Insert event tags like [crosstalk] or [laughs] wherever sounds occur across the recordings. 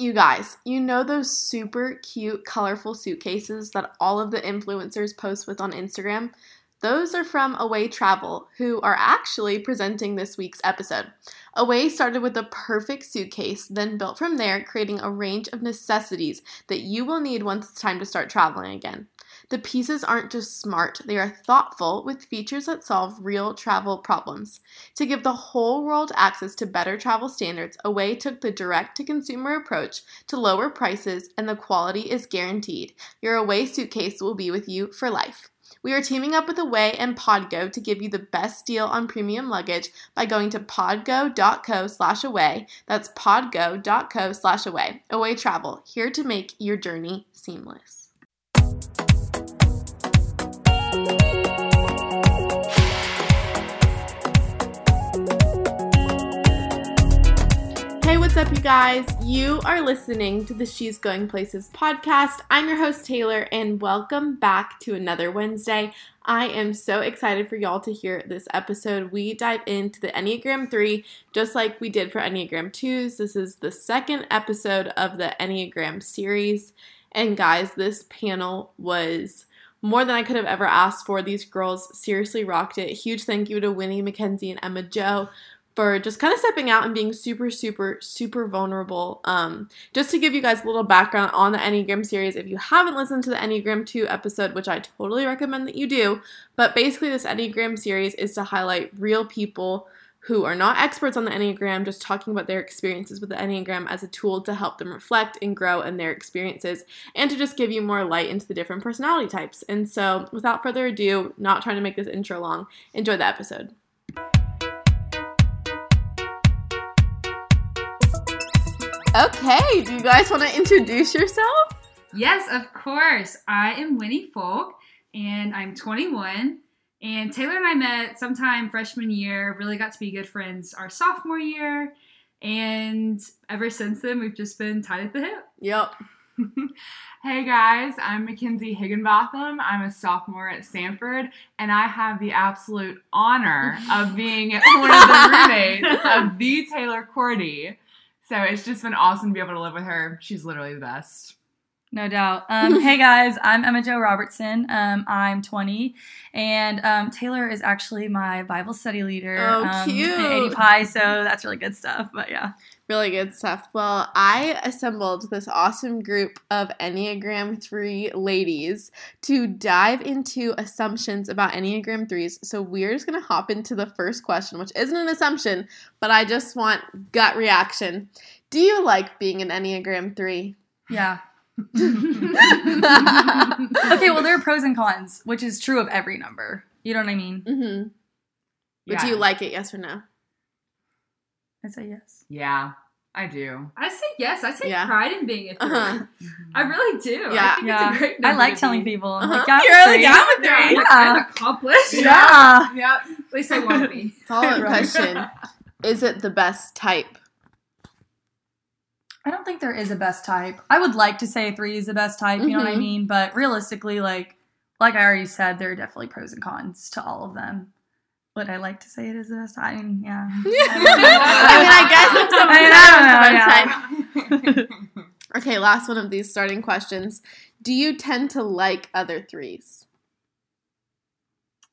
You guys, you know those super cute, colorful suitcases that all of the influencers post with on Instagram? Those are from Away Travel, who are actually presenting this week's episode. Away started with a perfect suitcase, then built from there, creating a range of necessities that you will need once it's time to start traveling again. The pieces aren't just smart, they are thoughtful with features that solve real travel problems. To give the whole world access to better travel standards, Away took the direct to consumer approach to lower prices, and the quality is guaranteed. Your Away suitcase will be with you for life. We are teaming up with Away and Podgo to give you the best deal on premium luggage by going to podgo.co slash away. That's podgo.co slash away. Away Travel, here to make your journey seamless. Hey, what's up, you guys? You are listening to the She's Going Places podcast. I'm your host, Taylor, and welcome back to another Wednesday. I am so excited for y'all to hear this episode. We dive into the Enneagram 3 just like we did for Enneagram 2s. This is the second episode of the Enneagram series. And guys, this panel was more than I could have ever asked for. These girls seriously rocked it. Huge thank you to Winnie, Mackenzie, and Emma Jo for just kind of stepping out and being super, super, super vulnerable. Um, just to give you guys a little background on the Enneagram series, if you haven't listened to the Enneagram 2 episode, which I totally recommend that you do, but basically, this Enneagram series is to highlight real people who are not experts on the Enneagram, just talking about their experiences with the Enneagram as a tool to help them reflect and grow in their experiences and to just give you more light into the different personality types. And so, without further ado, not trying to make this intro long, enjoy the episode. Okay, do you guys want to introduce yourself? Yes, of course. I am Winnie Folk, and I'm 21. And Taylor and I met sometime freshman year, really got to be good friends our sophomore year. And ever since then, we've just been tied at the hip. [laughs] Yep. hey guys, I'm Mackenzie Higginbotham. I'm a sophomore at Samford, and I have the absolute honor of [laughs] being one of the roommates of the Taylor Cordy. So it's just been awesome to be able to live with her. She's literally the best. No doubt. [laughs] Um, hey guys, I'm Emma Jo Robertson. Um, I'm 20, and um, Taylor is actually my Bible study leader. Oh, um, cute. At AD Pi, so that's really good stuff. But yeah. Really good stuff. Well, I assembled this awesome group of Enneagram 3 ladies to dive into assumptions about Enneagram 3s. So, we're just going to hop into the first question, which isn't an assumption, but I just want gut reaction. Do you like being an Enneagram 3? Yeah. [laughs] okay, well, there are pros and cons, which is true of every number. You know what I mean? Mm-hmm. But Yeah. do you like it, yes or no? I say yes. Yeah, I do. I say yes. I take Yeah. pride in being a 3 Uh-huh. [laughs] I really do. Yeah. I think Yeah. it's a great I like telling be. people. Uh-huh. Like, yeah, You're I'm like, three. yeah, I'm a Yeah. I'm Yeah. accomplished. Yeah. Yep. At least I want to be. Follow-up question. Is it the best type? I don't think there is a best type. I would like to say three is the best type, you know what I Mhm. mean? But realistically, like like I already said, there are definitely pros and cons to all of them. Would I like to say it is the best type? I mean, yeah. [laughs] I mean, I guess if someone I said it was don't know, [laughs] best [laughs] type. Okay, last one of these starting questions. Do you tend to like other threes?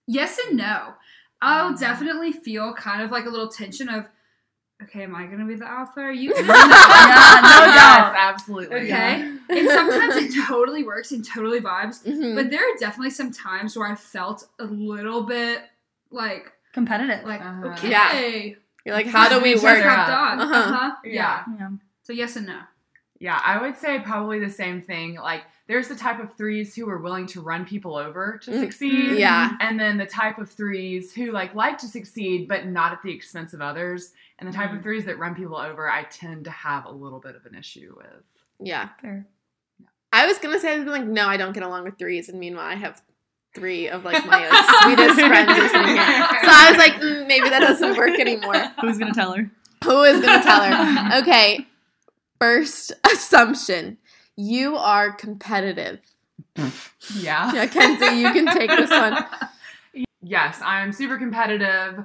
Yes and no. I'll definitely feel kind of like a little tension of, okay, am I going to be the alpha? [laughs] Are you? Yeah, no Yes, doubt. [laughs] absolutely. Okay. And sometimes it [laughs] totally works and totally vibes. Mhm. But there are definitely some times where I felt a little bit like, Competitive. like Uh-huh. okay. Yeah. You're like, how do we work? got- Top dog. Uh-huh. Uh-huh. Yeah. Yeah. yeah. So yes and no. Yeah, I would say probably the same thing. Like, there's the type of threes who are willing to run people over to Mm, succeed. Yeah. And then the type of threes who like like to succeed but not at the expense of others. And the type Mm. of threes that run people over, I tend to have a little bit of an issue with. Yeah. Fair. I was gonna say, I'd like, no, I don't get along with threes, and meanwhile, I have three of like my [laughs] sweetest friends or something. So I was like, mm, maybe that doesn't work anymore. Who's gonna tell her? Who is gonna tell her? Okay, first assumption: you are competitive. [laughs] Yeah. Yeah, Kenzie, you can take this one. [laughs] Yes, I'm super competitive.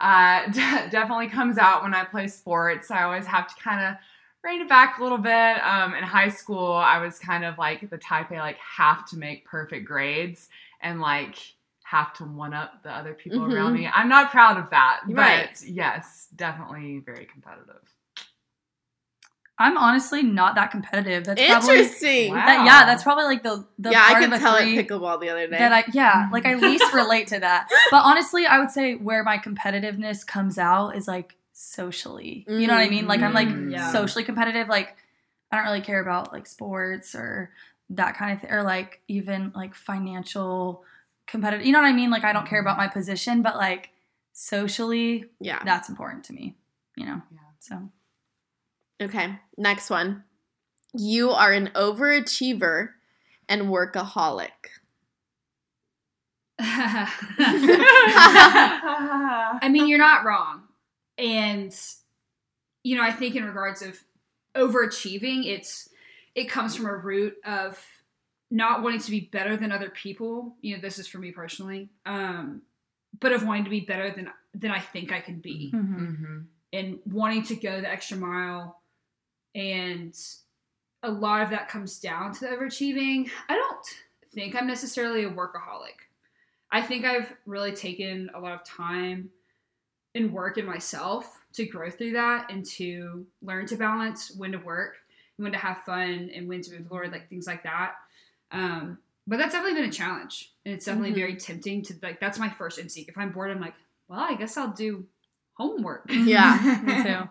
Uh, [laughs] de- definitely comes out when I play sports. I always have to kind of rein it back a little bit. Um, in high school, I was kind of like the type I like have to make perfect grades and like have to one up the other people Mhm. around me. I'm not proud of that, but Right. yes, definitely very competitive. I'm honestly not that competitive. That's probably Interesting. Wow. that, yeah, that's probably like the the yeah, I part could of the tell three at pickleball the other day. that I yeah, like I least [laughs] relate to that. But honestly, I would say where my competitiveness comes out is like socially. You know what I mean? Like I'm like Mm, yeah. socially competitive. Like I don't really care about like sports or that kind of thing, or like even like financial competitive. You know what I mean? Like I don't care about my position, but like socially, yeah. that's important to me. You know. Yeah. So Okay, next one. You are an overachiever and workaholic. [laughs] I mean, you're not wrong. And you know, I think in regards of overachieving, it's it comes from a root of not wanting to be better than other people. You know, this is for me personally. Um, but of wanting to be better than than I think I can be mhm. hmm and wanting to go the extra mile and a lot of that comes down to the overachieving i don't think i'm necessarily a workaholic i think i've really taken a lot of time and work in myself to grow through that and to learn to balance when to work and when to have fun and when to move forward like things like that um, but that's definitely been a challenge and it's definitely Mhm. very tempting to like that's my first instinct if i'm bored i'm like well i guess i'll do homework Yeah, [laughs] me too.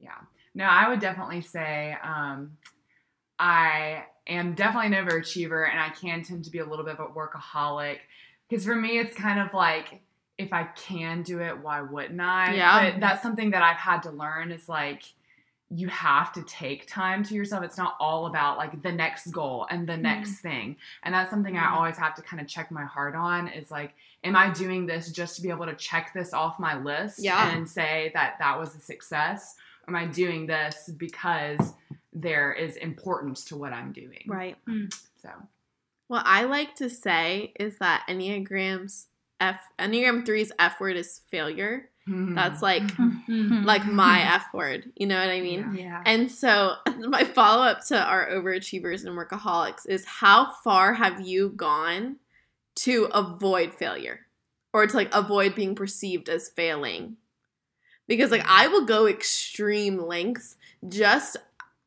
Yeah. No, I would definitely say um, I am definitely an overachiever and I can tend to be a little bit of a workaholic. Because for me, it's kind of like if I can do it, why wouldn't I? Yeah. But that's something that I've had to learn is like, you have to take time to yourself. It's not all about like the next goal and the next thing. And that's something I Mhm. always have to kind of check my heart on is like, am I doing this just to be able to check this off my list Yeah. and say that that was a success? Or am I doing this because there is importance to what I'm doing? right. So, What I like to say is that Enneagram's F Enneagram 3's F word is failure. That's like Mhm. [laughs] like my F word. You know what I mean? Yeah. And so [laughs] my follow up to our overachievers and workaholics is how far have you gone to avoid failure or to like avoid being perceived as failing? Because like I will go extreme lengths just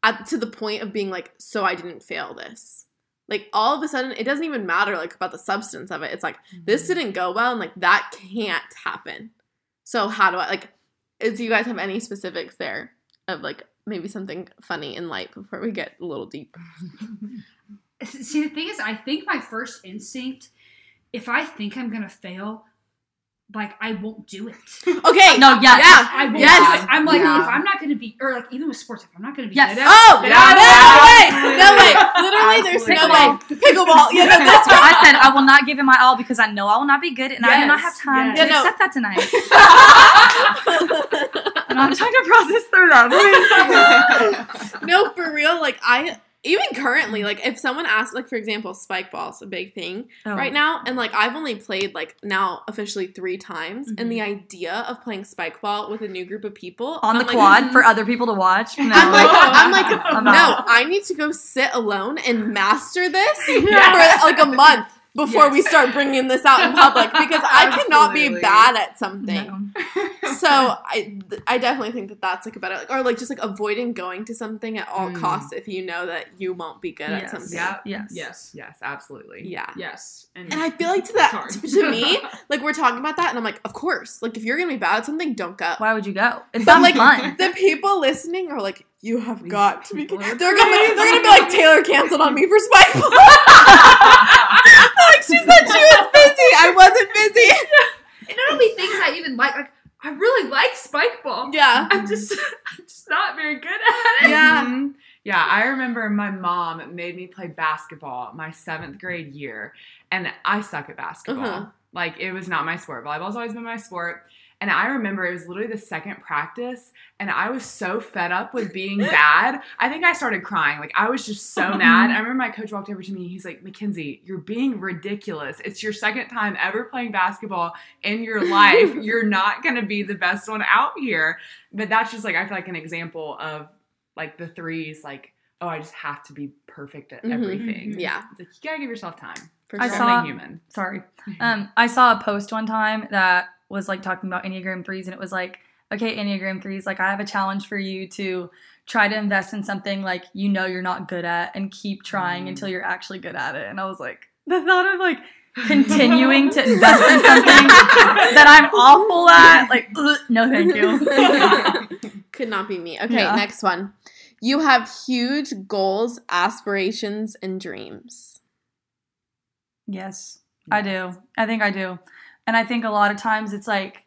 at, to the point of being like, so I didn't fail this. Like all of a sudden, it doesn't even matter like about the substance of it. It's like this mm-hmm. didn't go well, and like that can't happen. So how do I like? Is do you guys have any specifics there of like maybe something funny and light before we get a little deep? [laughs] See, the thing is, I think my first instinct, if I think I'm gonna fail, like I won't do it. Okay. No, yes. Yeah. I won't. Yes. I'm like, Yeah. if I'm not gonna be, or like even with sports, if I'm not gonna be Yes. good at Oh it, no! then No way! No [laughs] way! Literally, there's no way. Pickleball. [laughs] Yeah, no, that's So I said I will not give it my all because I know I will not be good and I do not have time yes. to Yeah, no. accept that tonight. [laughs] And I'm trying to process through that. no, for real. Like I even currently, like if someone asks, like for example, spike ball's a big thing Oh. right now, and like I've only played like now officially three times, Mhm. and the idea of playing spike ball with a new group of people on the I'm like, quad for other people to watch. [laughs] No. I'm like, I'm like, I'm no, out. I need to go sit alone and master this [laughs] Yes. for like a month before we start bringing this out in public because I [laughs] cannot be bad at something. No. [laughs] So I, I definitely think that that's like a better, like, or like just like avoiding going to something at all Mm. costs if you know that you won't be good at Yes. something. Yeah. Yes. Yes. yes, absolutely. Yeah. Yes. And I feel like to that, Sorry. to me, [laughs] like we're talking about that, and I'm like, of course, like if you're gonna be bad at something, don't go. Why would you go? It's But sounds like fun. the people listening are like, you have These got to be. people They're are gonna, they're gonna be like Taylor canceled on me for Spike Ball. like [laughs] she said she was busy. I wasn't busy. [laughs] And not only things I even like, like I really like spike ball. Yeah. I'm just, [laughs] I'm just not very good at it. Yeah. Mhm. Yeah, I remember my mom made me play basketball my seventh grade year, and I suck at basketball. Uh-huh. Like, it was not my sport. Volleyball's always been my sport. And I remember it was literally the second practice, and I was so fed up with being bad. I think I started crying. Like, I was just so [laughs] mad. I remember my coach walked over to me. He's like, Mackenzie, you're being ridiculous. It's your second time ever playing basketball in your life. [laughs] you're not going to be the best one out here. But that's just like, I feel like an example of like the threes, like oh, I just have to be perfect at Mhm. everything. Yeah, It's like you gotta give yourself time. for I sure. Saw- human. Sorry. [laughs] Um, I saw a post one time that was like talking about Enneagram threes, and it was like, okay, Enneagram threes, like I have a challenge for you to try to invest in something like you know you're not good at and keep trying Mm. until you're actually good at it. And I was like, the thought of like continuing to [laughs] invest in something that I'm awful at, like, ugh, no, thank you. [laughs] Could not be me. Okay, Yeah. next one. You have huge goals, aspirations, and dreams. Yes, I do. I think I do. And I think a lot of times it's like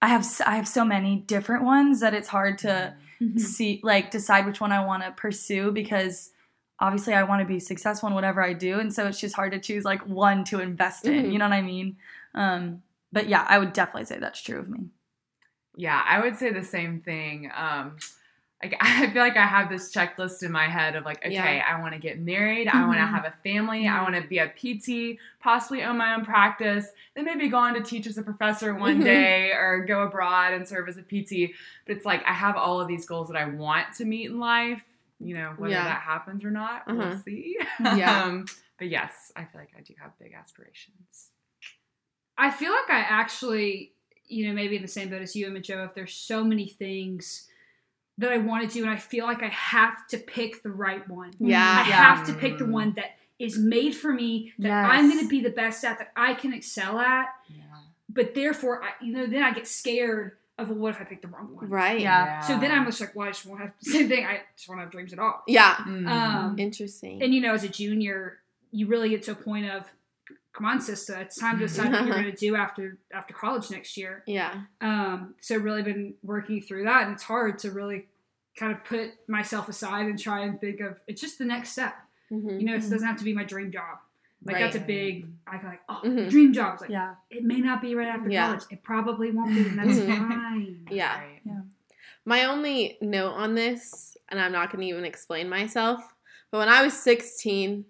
I have s- I have so many different ones that it's hard to see like decide which one I want to pursue because obviously I want to be successful in whatever I do and so it's just hard to choose like one to invest in, Mhm. you know what I mean? Um but yeah, I would definitely say that's true of me. Yeah, I would say the same thing. Um, like [laughs] I feel like I have this checklist in my head of like, okay, Yeah. I want to get married, I want to have a family, I want to be a PT, possibly own my own practice, then maybe go on to teach as a professor one Mhm. day or go abroad and serve as a PT. But it's like I have all of these goals that I want to meet in life. You know, whether Yeah. that happens or not, Uh-huh. we'll see. Yeah. [laughs] um, but yes, I feel like I do have big aspirations. I feel like I actually, you know, maybe in the same boat as you and Jo, if there's so many things that I want to do, and I feel like I have to pick the right one. Yeah. I Yeah. have to pick the one that is made for me, that I'm going to be the best at, that I can excel at. Yeah. But therefore, I, you know, then I get scared of well, what if I pick the wrong one? Right. Yeah. So then I'm just like, well, I just won't have the [laughs] same thing. I just won't have dreams at all. Yeah. Mm. Um, Interesting. and you know, as a junior, you really get to a point of, come on, sister, it's time to decide what you're going to do after after college next year. [laughs] yeah. Um, so really been working through that, and it's hard to really kind of put myself aside and try and think of it's just the next step. Mhm. You know, it Mhm. doesn't have to be my dream job. Like that's a big. I feel like oh, Mhm. dream job. Like Yeah. it may not be right after Yeah. college. It probably won't be, and that's Mhm. [laughs] fine. Yeah. Right. My only note on this, and I'm not going to even explain myself, but when I was 16,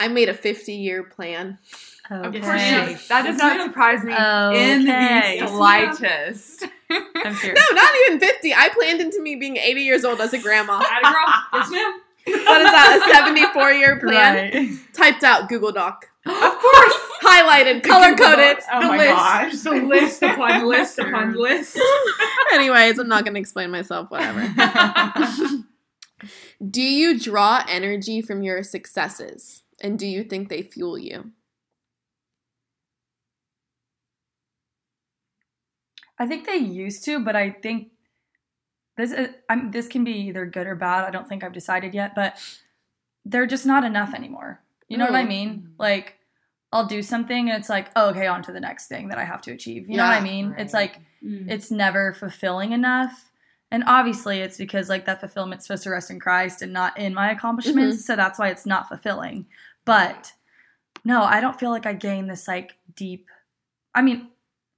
I made a 50 year plan. Of Okay. course, that does not surprise me in the slightest. I'm [laughs] sure. No, not even 50. I planned into me being 80 years old as a grandma. [laughs] Atta girl, yes ma'am. What is that? A 74 year [laughs] plan? Right. Typed out Google Doc. [gasps] of course. Highlighted, color coded. Oh the my list. gosh. The list upon list upon list. Anyways, I'm not going to explain myself, whatever. Do you draw energy from your successes? And do you think they fuel you? I think they used to, but I think this is, I'm, this can be either good or bad. I don't think I've decided yet, but they're just not enough anymore. You know what I Mm. mean? Like I'll do something and it's like, oh, okay, on to the next thing that I have to achieve. You know what I Yeah. mean? It's like Mm. it's never fulfilling enough. And obviously it's because like that fulfillment's supposed to rest in Christ and not in my accomplishments. So that's why it's not fulfilling. But no, I don't feel like I gain this like deep I mean,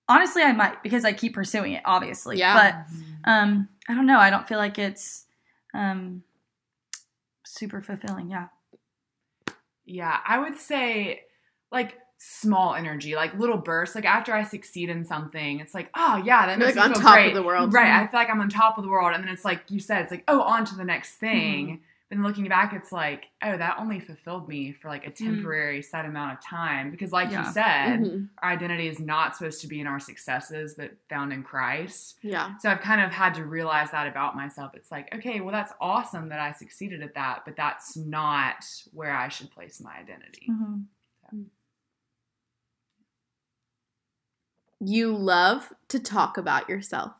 honestly I might because I keep pursuing it, obviously. Yeah. But um I don't know. I don't feel like it's um super fulfilling. Yeah. Yeah, I would say like small energy, like little bursts. Like after I succeed in something, it's like, oh yeah, that You're, makes like, me on feel top great. of the world. Right. I feel like I'm on top of the world, and then it's like you said, it's like, oh, on to the next thing. But looking back, it's like, oh, that only fulfilled me for like a temporary set amount of time. Because, like Yeah. you said, Mhm. our identity is not supposed to be in our successes, but found in Christ. Yeah. So I've kind of had to realize that about myself. It's like, okay, well, that's awesome that I succeeded at that, but that's not where I should place my identity. Mhm. You love to talk about yourself.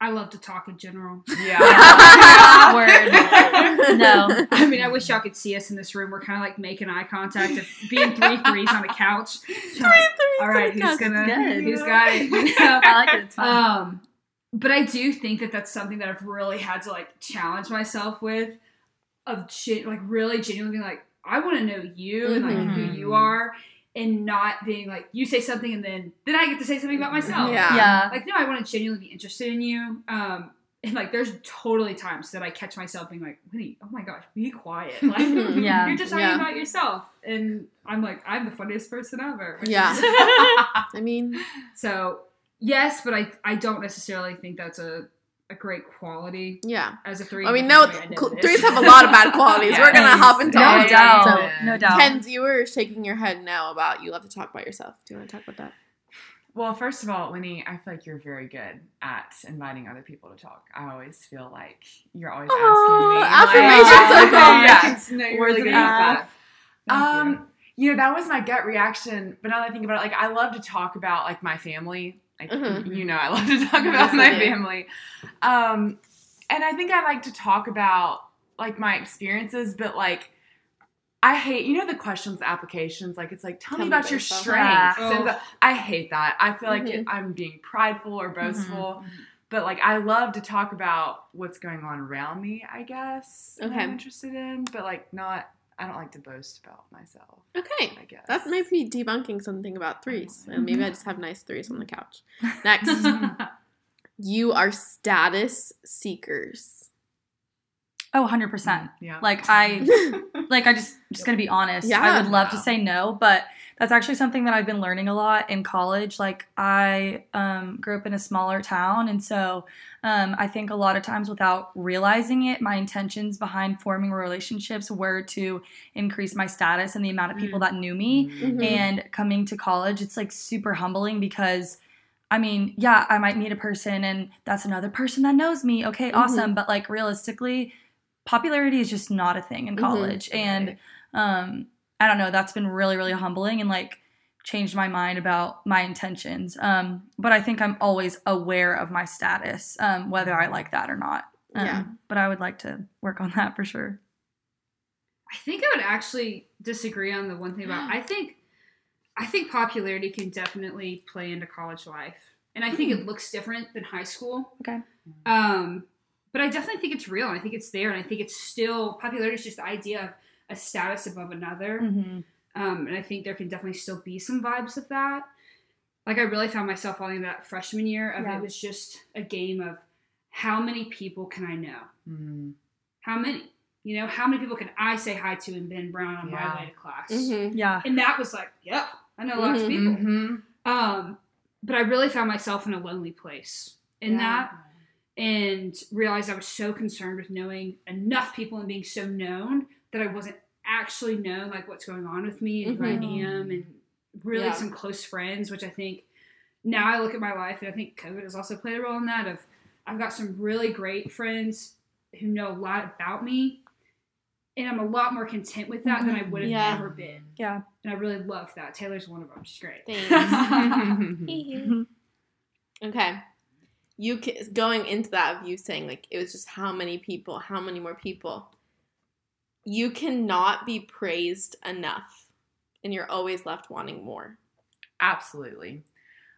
I love to talk in general. Yeah. [laughs] Word. No. [laughs] I mean, I wish y'all could see us in this room. We're kind of like making eye contact, of being three threes on a couch. [laughs] Like, All right, who's gonna? good. Who's got it? You know? I like it. It's fun. Um, but I do think that that's something that I've really had to like challenge myself with, of gen- like really genuinely being like, I want to know you and like who Mhm. you are, and not being like you say something and then then I get to say something about myself. Yeah. yeah. Like no, I want to genuinely be interested in you. Um, and like there's totally times that I catch myself being like, Winnie, oh my gosh, be quiet. [laughs] Like Yeah. you're just talking Yeah. about yourself, and I'm like, I'm the funniest person ever. [laughs] Yeah. [laughs] I mean, so yes, but I I don't necessarily think that's a a great quality Yeah. as a three. I mean, no, that's I cl- threes have a lot of bad qualities. We're [laughs] gonna hop into No all of doubt. that. No doubt. Kenz, you were shaking your head now about you love to talk about yourself. Do you want to talk about that? Well, first of all, Winnie, I feel like you're very good at inviting other people to talk. I always feel like you're always Aw, asking me. affirmations like, are fun. Yes, no, you're Words really of good at that. Thank you. Um, you know, that was my gut reaction. But now that I think about it, like I love to talk about like my family. Like Mhm. you know, I love to talk about my family. Um, and I think I like to talk about like my experiences, but like I hate you know the questions applications like it's like tell, Tell me about about your strengths. The- I hate that. I feel like Mhm. it, I'm being prideful or boastful. Mhm. But like I love to talk about what's going on around me, I guess. Okay. I'm interested in, but like not I don't like to boast about myself, Okay. I guess. That might be debunking something about threes. And maybe. I just have nice threes on the couch. [laughs] Next, [laughs] you are status seekers. Oh, 100%. Yeah. Like I [laughs] like I just just gonna be honest. Yeah. I would love to say no, but that's actually something that I've been learning a lot in college. Like I um, grew up in a smaller town, and so um, I think a lot of times without realizing it, my intentions behind forming relationships were to increase my status and the amount of people that knew me. Mhm. And coming to college, it's like super humbling because I mean, yeah, I might meet a person and that's another person that knows me. Okay, Mhm. awesome. But like realistically, popularity is just not a thing in Mhm. college. And um, I don't know, that's been really, really humbling and like changed my mind about my intentions. Um, but I think I'm always aware of my status, um, whether I like that or not. Um, Yeah. But I would like to work on that for sure. I think I would actually disagree on the one thing about [gasps] I think I think popularity can definitely play into college life. And I think it looks different than high school. Okay. Um but I definitely think it's real and I think it's there and I think it's still popularity is just the idea of a status above another. Mm-hmm. Um, and I think there can definitely still be some vibes of that. Like I really found myself falling into that freshman year of Yeah. it was just a game of how many people can I know? Mm. How many? You know, how many people can I say hi to in Ben Brown on Yeah. my way to class? Mhm. Yeah. And that was like, yeah, I know lots of people. Mhm. Um, but I really found myself in a lonely place in Yeah. that and realized I was so concerned with knowing enough people and being so known that I wasn't actually known like what's going on with me and who I Mhm. am and really Yeah. some close friends, which I think now I look at my life and I think COVID has also played a role in that of I've got some really great friends who know a lot about me and I'm a lot more content with that than I would have Yeah. ever been. Yeah. And I really love that. Taylor's one of them. She's great. Thanks. [laughs] okay. [laughs] You ca- going into that of you saying like it was just how many people, how many more people. You cannot be praised enough, and you're always left wanting more. Absolutely.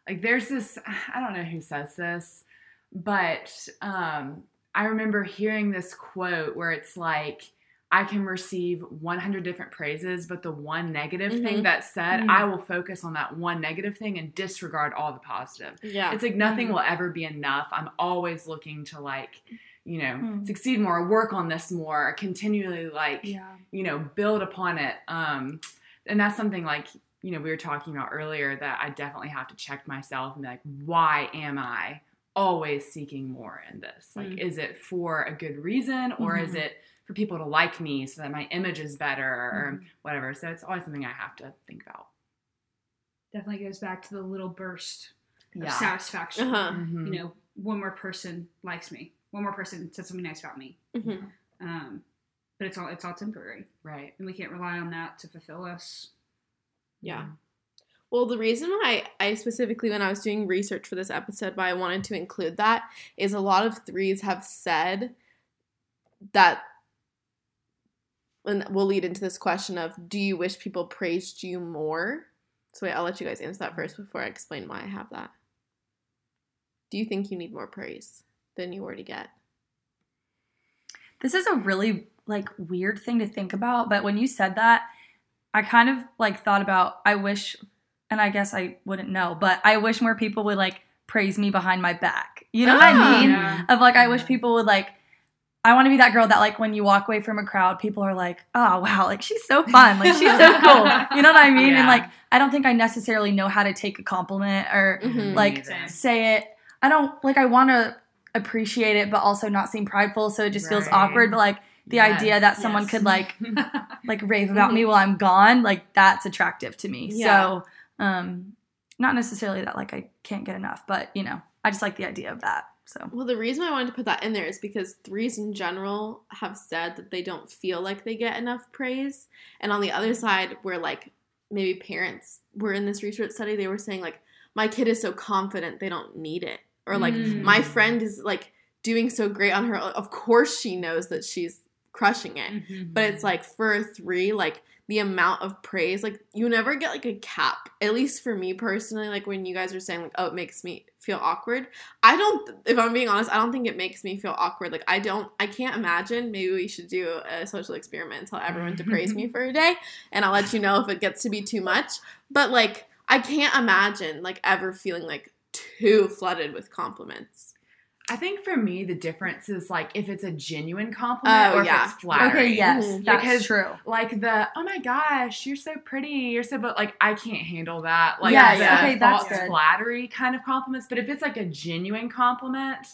Like there's this I don't know who says this, but um I remember hearing this quote where it's like I can receive 100 different praises, but the one negative Mhm. thing that's said, Mhm. I will focus on that one negative thing and disregard all the positive. Yeah. It's like nothing Mhm. will ever be enough. I'm always looking to like, you know, Mm. succeed more, work on this more, continually like Yeah. you know build upon it um and that's something like you know we were talking about earlier that i definitely have to check myself and be like why am i always seeking more in this like Mm. is it for a good reason or is Mhm. it for people to like me so that my image is better or Mhm. whatever so it's always something i have to think about Definitely goes back to the little burst of yeah satisfaction. Uh-huh. Mhm. You know, one more person likes me. One more person said something nice about me. hmm Um, but it's all it's all temporary, right and we can't rely on that to fulfill us. Yeah. Well, the reason why I specifically, when I was doing research for this episode, why I wanted to include that is a lot of threes have said that, and we'll lead into this question of do you wish people praised you more? So, wait, I'll let you guys answer that first before I explain why I have that. Do you think you need more praise than you already get? This is a really like weird thing to think about, but when you said that, I kind of like thought about I wish and I guess I wouldn't know, but I wish more people would like praise me behind my back. You know what Ah. I mean? Yeah. Of like I wish people would like I want to be that girl that like when you walk away from a crowd, people are like, "Oh wow, like she's so fun, like she's so [laughs] cool." You know what I mean? Yeah. And like I don't think I necessarily know how to take a compliment or Mhm. like say it. I don't like I want to appreciate it, but also not seem prideful. So it just feels awkward. But like the Yes. idea that someone Yes. could like [laughs] like rave about me while I'm gone, like that's attractive to me. Yeah. So um not necessarily that like I can't get enough, but you know, I just like the idea of that. So Well, the reason I wanted to put that in there is because threes in general have said that they don't feel like they get enough praise. And on the other side, where like maybe parents were in this research study, they were saying like, my kid is so confident they don't need it. Or like, Mm. my friend is like doing so great on her. Of course she knows that she's crushing it. Mm-hmm. But it's like for a three, like the amount of praise, like you never get like a cap. At least for me personally, like when you guys are saying like, oh, it makes me feel awkward. I don't. If I'm being honest, I don't think it makes me feel awkward. Like I don't. I can't imagine. Maybe we should do a social experiment and tell everyone to praise me [laughs] for a day, and I'll let you know if it gets to be too much. But like, I can't imagine like ever feeling like too flooded with compliments. I think for me, the difference is like if it's a genuine compliment Oh, or if it's flattering. Okay, yes, Mhm. that's Because- true. Like the oh my gosh, you're so pretty, you're so but like I can't handle that. Like Yes, the okay, that's false good. flattery kind of compliments. But if it's like a genuine compliment,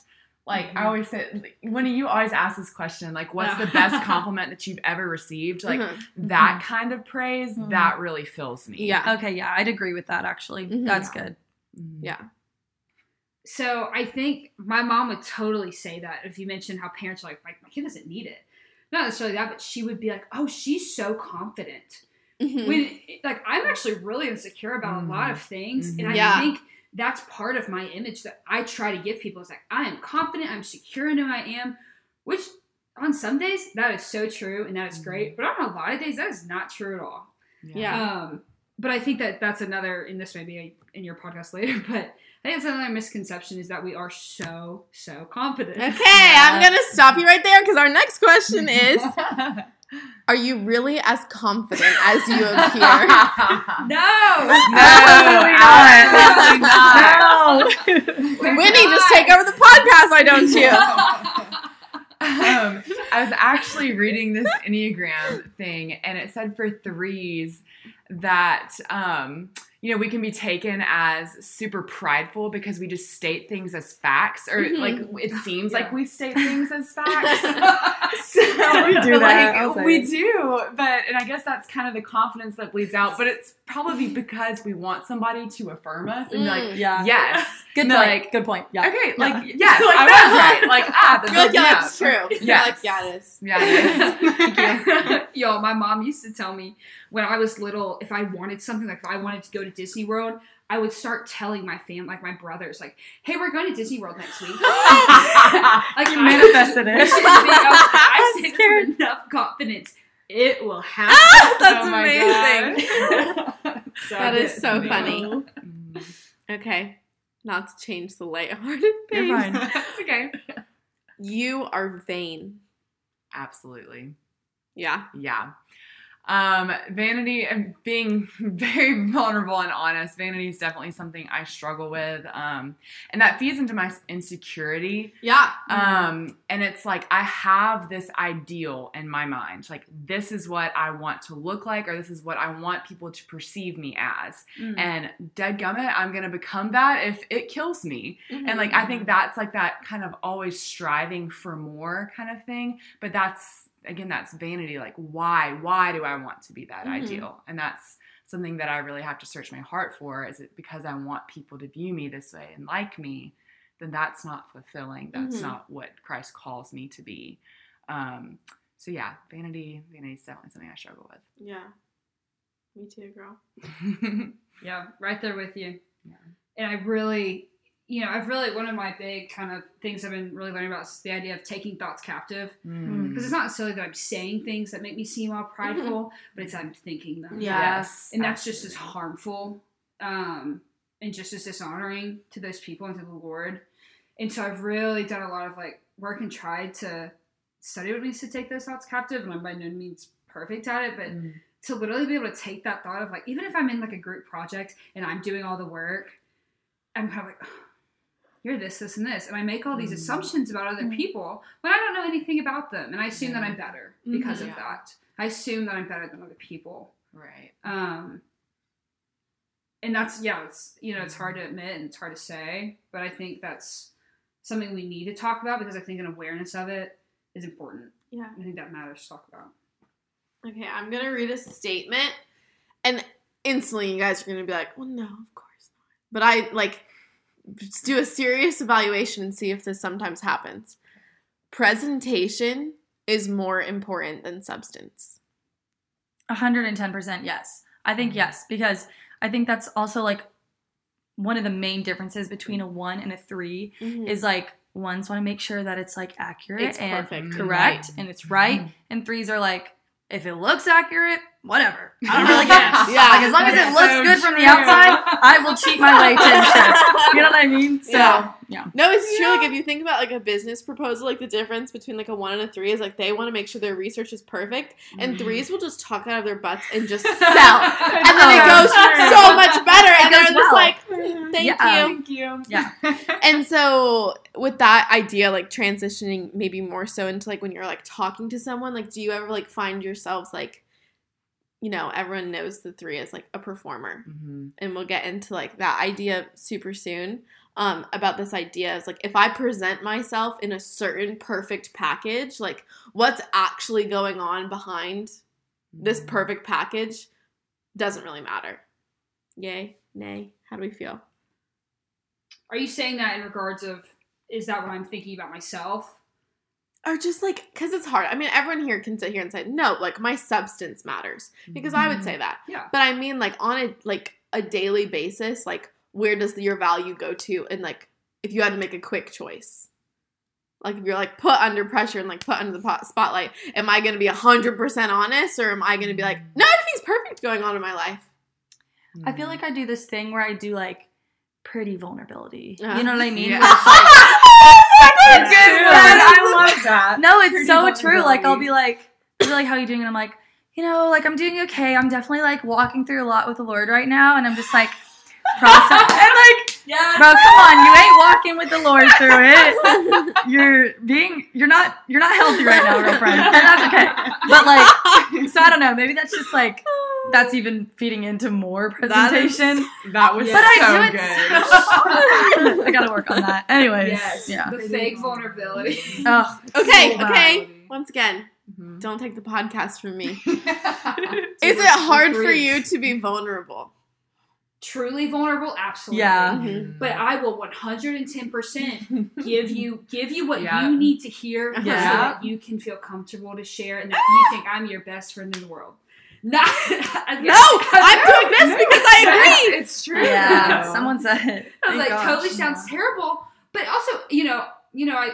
like Mm-hmm. I always say, when you always ask this question, like what's the [laughs] best compliment that you've ever received? Like Mhm. that kind of praise, Mhm. that really fills me. yeah, Okay, yeah, I'd agree with that actually. Mhm. That's good. Mhm. yeah. So I think my mom would totally say that if you mentioned how parents are like, my, my kid doesn't need it. Not necessarily that, but she would be like, oh, she's so confident. Mhm. When like I'm actually really insecure about a lot of things, and I Yeah. think that's part of my image that I try to give people. Is like I am confident, I'm secure in who I am, which on some days that is so true and that is great, but on a lot of days that is not true at all. Yeah. Um, but I think that that's another, and this may be in your podcast later, [laughs] but I think it's another misconception is that we are so so confident. Okay, I'm gonna stop you right there because our next question is: [laughs] Are you really as confident as you appear? [laughs] No, No, absolutely not. Winnie, just take over the podcast, why don't you? um, I was actually reading this Enneagram thing, and it said for threes that um, you know we can be taken as super prideful because we just state things as facts, or Mhm. like it seems Yeah. like we state things as [laughs] facts. [laughs] so We do that, like, we do, but and I guess that's kind of the confidence that bleeds out. But it's probably [laughs] because we want somebody to affirm us and be like, Mm. Yeah. yes, Good point. like, Good point. Yeah. okay, like Yeah. yes, Like I that. was right. Like ah, You're like, yeah, yeah. that's true. Yes. like, yeah, it is. Yeah, it is. Yo, my mom used to tell me when I was little, if I wanted something, like if I wanted to go to Disney World, I would start telling my family, like my brothers, like, "Hey, we're going to Disney World next week." [laughs] [laughs] like You manifested it. I should be- I was like, said [laughs] enough confidence, it will happen. That's Oh amazing. So That I is did. so Yeah. funny. Mm. Okay, not to change the lighthearted You're pace. fine. It's okay. You are vain. Absolutely. Yeah. Yeah. Um, vanity and being [laughs] very vulnerable and honest, vanity is definitely something I struggle with. Um, and that feeds into my insecurity. Yeah. Um, and it's like I have this ideal in my mind. Like this is what I want to look like, or this is what I want people to perceive me as. Mm. And dead gummit, I'm gonna become that if it kills me. And like I think that's like that kind of always striving for more kind of thing. But that's again, that's vanity. Like why? Why do I want to be that Mhm. ideal? And that's something that I really have to search my heart for. Is it because I want people to view me this way and like me? Then that's not fulfilling. That's Mhm. not what Christ calls me to be. Um, so yeah, vanity, vanity is definitely something I struggle with. yeah. Me too, girl. [laughs] Yeah, right there with you. Yeah. And I really, you know, I've really one of my big kind of things I've been really learning about is the idea of taking thoughts captive. Mm. Because it's not necessarily that I'm saying things that make me seem all prideful, but it's I'm thinking them. Yeah. Yes, And that's just as harmful um, and just as dishonoring to those people and to the Lord. And so I've really done a lot of like work and tried to study what it means to take those thoughts captive. And I'm by no means perfect at it, but Mm. to literally be able to take that thought of like, even if I'm in like a group project and I'm doing all the work, I'm kind of like, you're this, this, and this. And I make all these Mm. assumptions about other Mm. people when I don't know anything about them. And I assume that I'm better because Mhm. of Yeah. that. I assume that I'm better than other people. Right. Um, and that's, yeah, it's, you know, it's hard to admit and it's hard to say, but I think that's something we need to talk about because I think an awareness of it is important. Yeah. I think that matters to talk about. Okay, I'm gonna read a statement, and instantly you guys are gonna be like, "Well, no, of course not." But I like do a serious evaluation and see if this sometimes happens. Presentation is more important than substance. 110% yes. I think Mhm. yes, because I think that's also like one of the main differences between a one and a three is like ones want to make sure that it's like accurate It's and perfect, correct right. and it's right, Mhm. and threes are like if it looks accurate, whatever. I don't really care. [laughs] Yeah. Like as long as it looks so good from the outside, I will cheat my way to shit. [laughs] You know what I mean? So Yeah. yeah. No, it's true. Yeah. Like if you think about like a business proposal, like the difference between like a one and a three is like they want to make sure their research is perfect, and Mhm. threes will just talk out of their butts and just [laughs] sell, and then it Oh, goes true. so much better, and It they're goes just like, "Mm, "Thank Yeah. you." Thank you. Yeah. And so with that idea, like transitioning maybe more so into like when you're like talking to someone, like do you ever like find yourselves like, you know, everyone knows the three is like a performer, Mhm. and we'll get into like that idea super soon. Um, about this idea is like if I present myself in a certain perfect package, like what's actually going on behind this Mhm. perfect package doesn't really matter. Yay, nay, how do we feel? Are you saying that in regards of is that what I'm thinking about myself? Or just like because it's hard i mean everyone here can sit here and say no like my substance matters because i would say that Yeah. but i mean like on a like a daily basis like where does your value go to and like if you had to make a quick choice like if you're like put under pressure and like put under the pot- spotlight am i going to be 100% honest or am i going to be like no everything's perfect going on in my life I feel like I do this thing where I do like pretty vulnerability. Uh, you know what I [laughs] mean? yeah. [laughs] Where it's That's Good good one. one. I love that. no, it's so true. Like I'll be like, they'll be like, how you doing? And I'm like, you know, like I'm doing okay. I'm definitely like walking through a lot with the Lord right now, and I'm just like process. [laughs] and like, Yeah. bro, come on, you ain't walking with the Lord through it. [laughs] You're being, you're not, you're not healthy right now, girlfriend, [laughs] and that's okay. But like, so I don't know. Maybe that's just like that's even feeding into more That is- presentation. That was But I so do it good. I gotta work on that. Anyways, Yes. yeah. The fake vulnerability. Oh, okay so okay once again Mhm. don't take the podcast from me Is is it hard for you to be vulnerable Truly vulnerable, absolutely. Yeah. Mhm. But I will 110% [laughs] give you give you what Yeah. you need to hear so that you can feel comfortable to share and that you think I'm your best friend in the world. Not [laughs] no [laughs] i'm doing this because i agree It's true. Yeah, someone said it. I was Thank like, gosh. totally sounds terrible. But also, you know, you know, I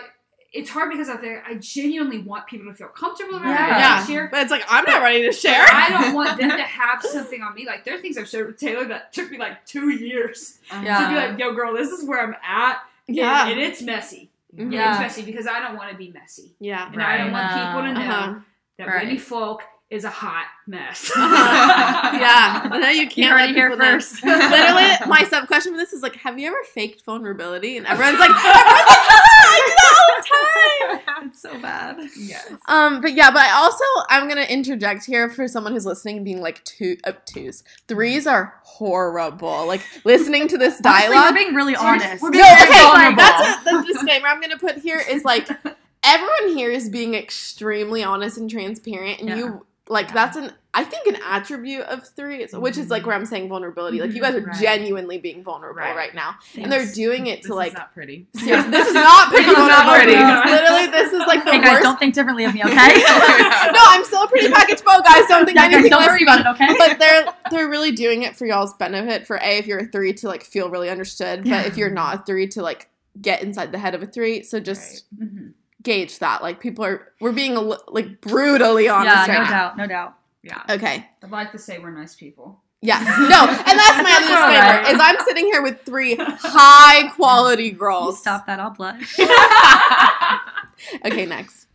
it's hard because I think I genuinely want people to feel comfortable around Yeah. me Yeah. and share. But it's like I'm not ready to share. I don't [laughs] want them to have something on me. Like there are things I've shared with Taylor that took me like two years Yeah. to be like, "Yo, girl, this is where I'm at." Yeah. and, it's messy. And Yeah. it's messy because I don't want to be messy, Yeah. and I don't want people to know Uh-huh. that Right. Winnie Folk is a hot mess. [laughs] [laughs] yeah. I know you can't You let here first. [laughs] Literally, my sub question for this is like, have you ever faked vulnerability? And everyone's like, everyone's like, "Ah, I do that all the time. it's so bad. Yes. Um, but yeah, but I also I'm gonna interject here for someone who's listening and being like two uh, twos. Threes are horrible. Like listening to this Honestly, we're dialogue. being really honest. we're no, being very okay, vulnerable. that's a, the disclaimer I'm gonna put here is like everyone here is being extremely honest and transparent, and Yeah. you like Yeah. that's an I think an attribute of threes, which is like where I'm saying vulnerability. Like you guys are Right. genuinely being vulnerable right, Right. now, and they're doing it This to like is not pretty. [laughs] [laughs] This is not pretty This is not pretty. Literally, this is like the Hey guys, worst. don't think differently of me, [laughs] okay? no, I'm still a pretty package bow, guys. Don't think yeah, guys, anything don't worry about it, okay? but they're they're really doing it for y'all's benefit. For a, if you're a three, to like feel really understood. Yeah. But if you're not a three, to like get inside the head of a three. So just Mhm. Gauge that. Like people are we're being a, like brutally honest yeah, right no now. doubt, no doubt. Yeah. Okay. I'd like to say we're nice people. Yes. [laughs] No. And that's my other disclaimer right. is I'm sitting here with three [laughs] high quality You girls. stop that, I'll blush. [laughs] Okay, next.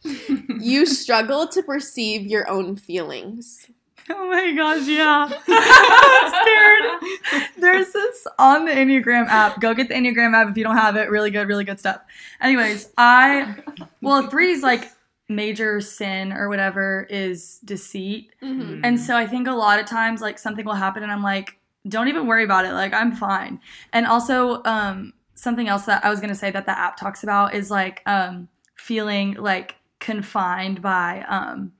You struggle to perceive your own feelings. [laughs] Oh my gosh, yeah. [laughs] I'm scared. There's this on the Enneagram app. Go get the Enneagram app if you don't have it. Really good, really good stuff. Anyways, I well, three is like major sin or whatever is deceit. Mm-hmm. And so I think a lot of times like something will happen and I'm like, don't even worry about it. Like I'm fine. And also, um, something else that I was gonna say that the app talks about is like um, feeling like confined by um,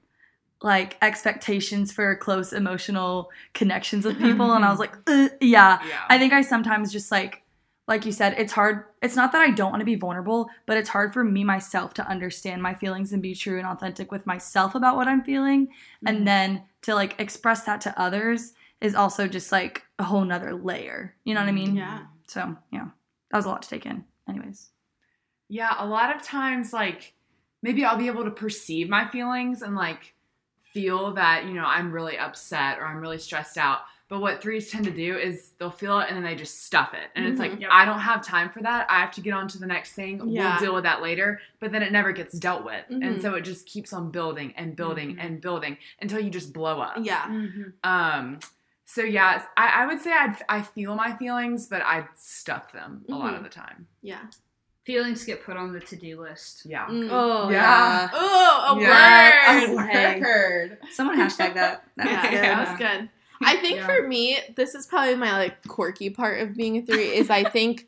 like expectations for close emotional connections with people, and I mm-hmm. was like, uh, yeah. Yeah. I think I sometimes just like, like you said, it's hard. It's not that I don't want to be vulnerable, but it's hard for me myself to understand my feelings and be true and authentic with myself about what I'm feeling. Mm-hmm. And then to like express that to others is also just like a whole nother layer. You know what I mm, mean? Yeah. So, yeah, that was a lot to take in. Anyways. Yeah, a lot of times, like, maybe I'll be able to perceive my feelings and, like, feel that, you know, I'm really upset or I'm really stressed out. But what threes tend to do is they'll feel it and then they just stuff it. And it's like. Yep. I don't have time for that. I have to get on to the next thing. Yeah. We'll deal with that later. But then it never gets dealt with. Mhm. And so it just keeps on building and building Mhm. and building until you just blow up. Yeah. Mhm. Um, so yeah, I, I would say I'd, I feel my feelings, but I stuff them a lot of the time. Yeah. Feelings get put on the to-do list. Yeah. Mm. Oh, Yeah. Oh, a Yes. [laughs] word. Hey. word. Someone hashtag that. [laughs] That was yeah, good. that was good. I think Yeah. for me, this is probably my like quirky part of being a three is I think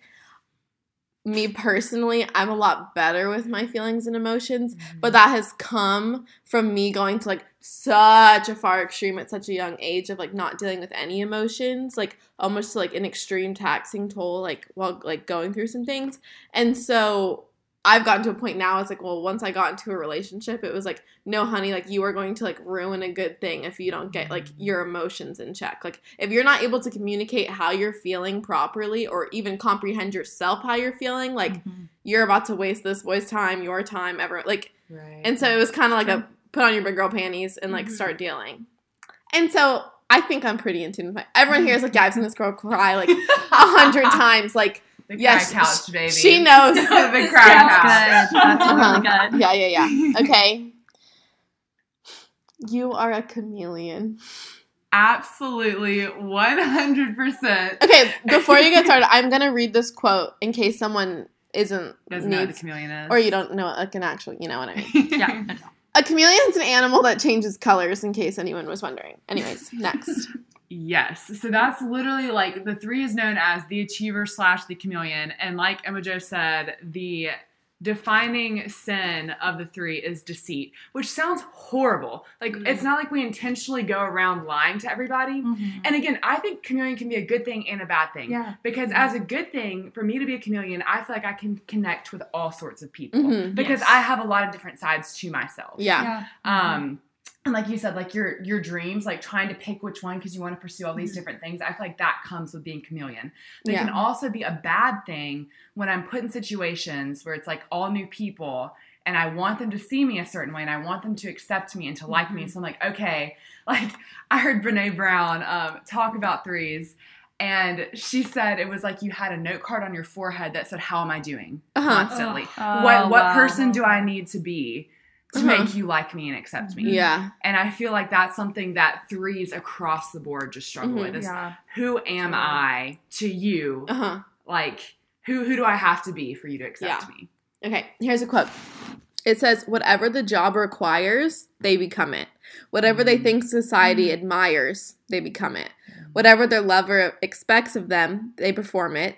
me personally, I'm a lot better with my feelings and emotions, but mm-hmm. that has come from me going to like such a far extreme at such a young age of like not dealing with any emotions, like almost to like an extreme taxing toll, like while like going through some things. And so I've gotten to a point now, it's like, well, once I got into a relationship, it was like, no, honey, like you are going to like ruin a good thing if you don't get like your emotions in check. Like if you're not able to communicate how you're feeling properly or even comprehend yourself how you're feeling, like Mhm. you're about to waste this boy's time, your time, ever like Right. and so it was kind of like a put on your big girl panties and like Mhm. start dealing. And so I think I'm pretty in tune with my everyone here is like, yeah, I've seen this girl cry like a hundred [laughs] times. Like the yes, cry couch, baby. she knows. [laughs] the That's cry couch. good. That's [laughs] Uh-huh. really good. Yeah, yeah, yeah. [laughs] Okay. You are a chameleon. Absolutely, one hundred percent. Okay, before you get started, I'm gonna read this quote in case someone isn't Doesn't know what the needs chameleon is, or you don't know like an actual, you know what I mean. Yeah. A chameleon is an animal that changes colors, in case anyone was wondering. Anyways, next. Yes. So that's literally like the three is known as the achiever slash the chameleon. And like Emma Jo said, the defining sin of the three is deceit, which sounds horrible. Like Mm. it's not like we intentionally go around lying to everybody. Mhm. And again, I think chameleon can be a good thing and a bad thing. Yeah. Because as a good thing, for me to be a chameleon, I feel like I can connect with all sorts of people. Mhm. Because Yes. I have a lot of different sides to myself. Yeah. Um, and like you said, like your your dreams, like trying to pick which one because you want to pursue all these different things. I feel like that comes with being chameleon. But Yeah. it can also be a bad thing when I'm put in situations where it's like all new people and I want them to see me a certain way and I want them to accept me and to like me. So I'm like, okay, [laughs] like I heard Brene Brown um, talk about threes. And she said it was like you had a note card on your forehead that said, "How am I doing?" Uh-huh. Constantly. Oh, what what wow. person do I need to be to Uh-huh. make you like me and accept me? Yeah. And I feel like that's something that threes across the board just struggle Mhm. with. Is Yeah. who am I to you? Uh huh. Like who who do I have to be for you to accept Yeah. me? Okay, here's a quote. It says, Whatever the job requires, they become it. Whatever they Mm. think society admires, they become it. Whatever their lover expects of them, they perform it.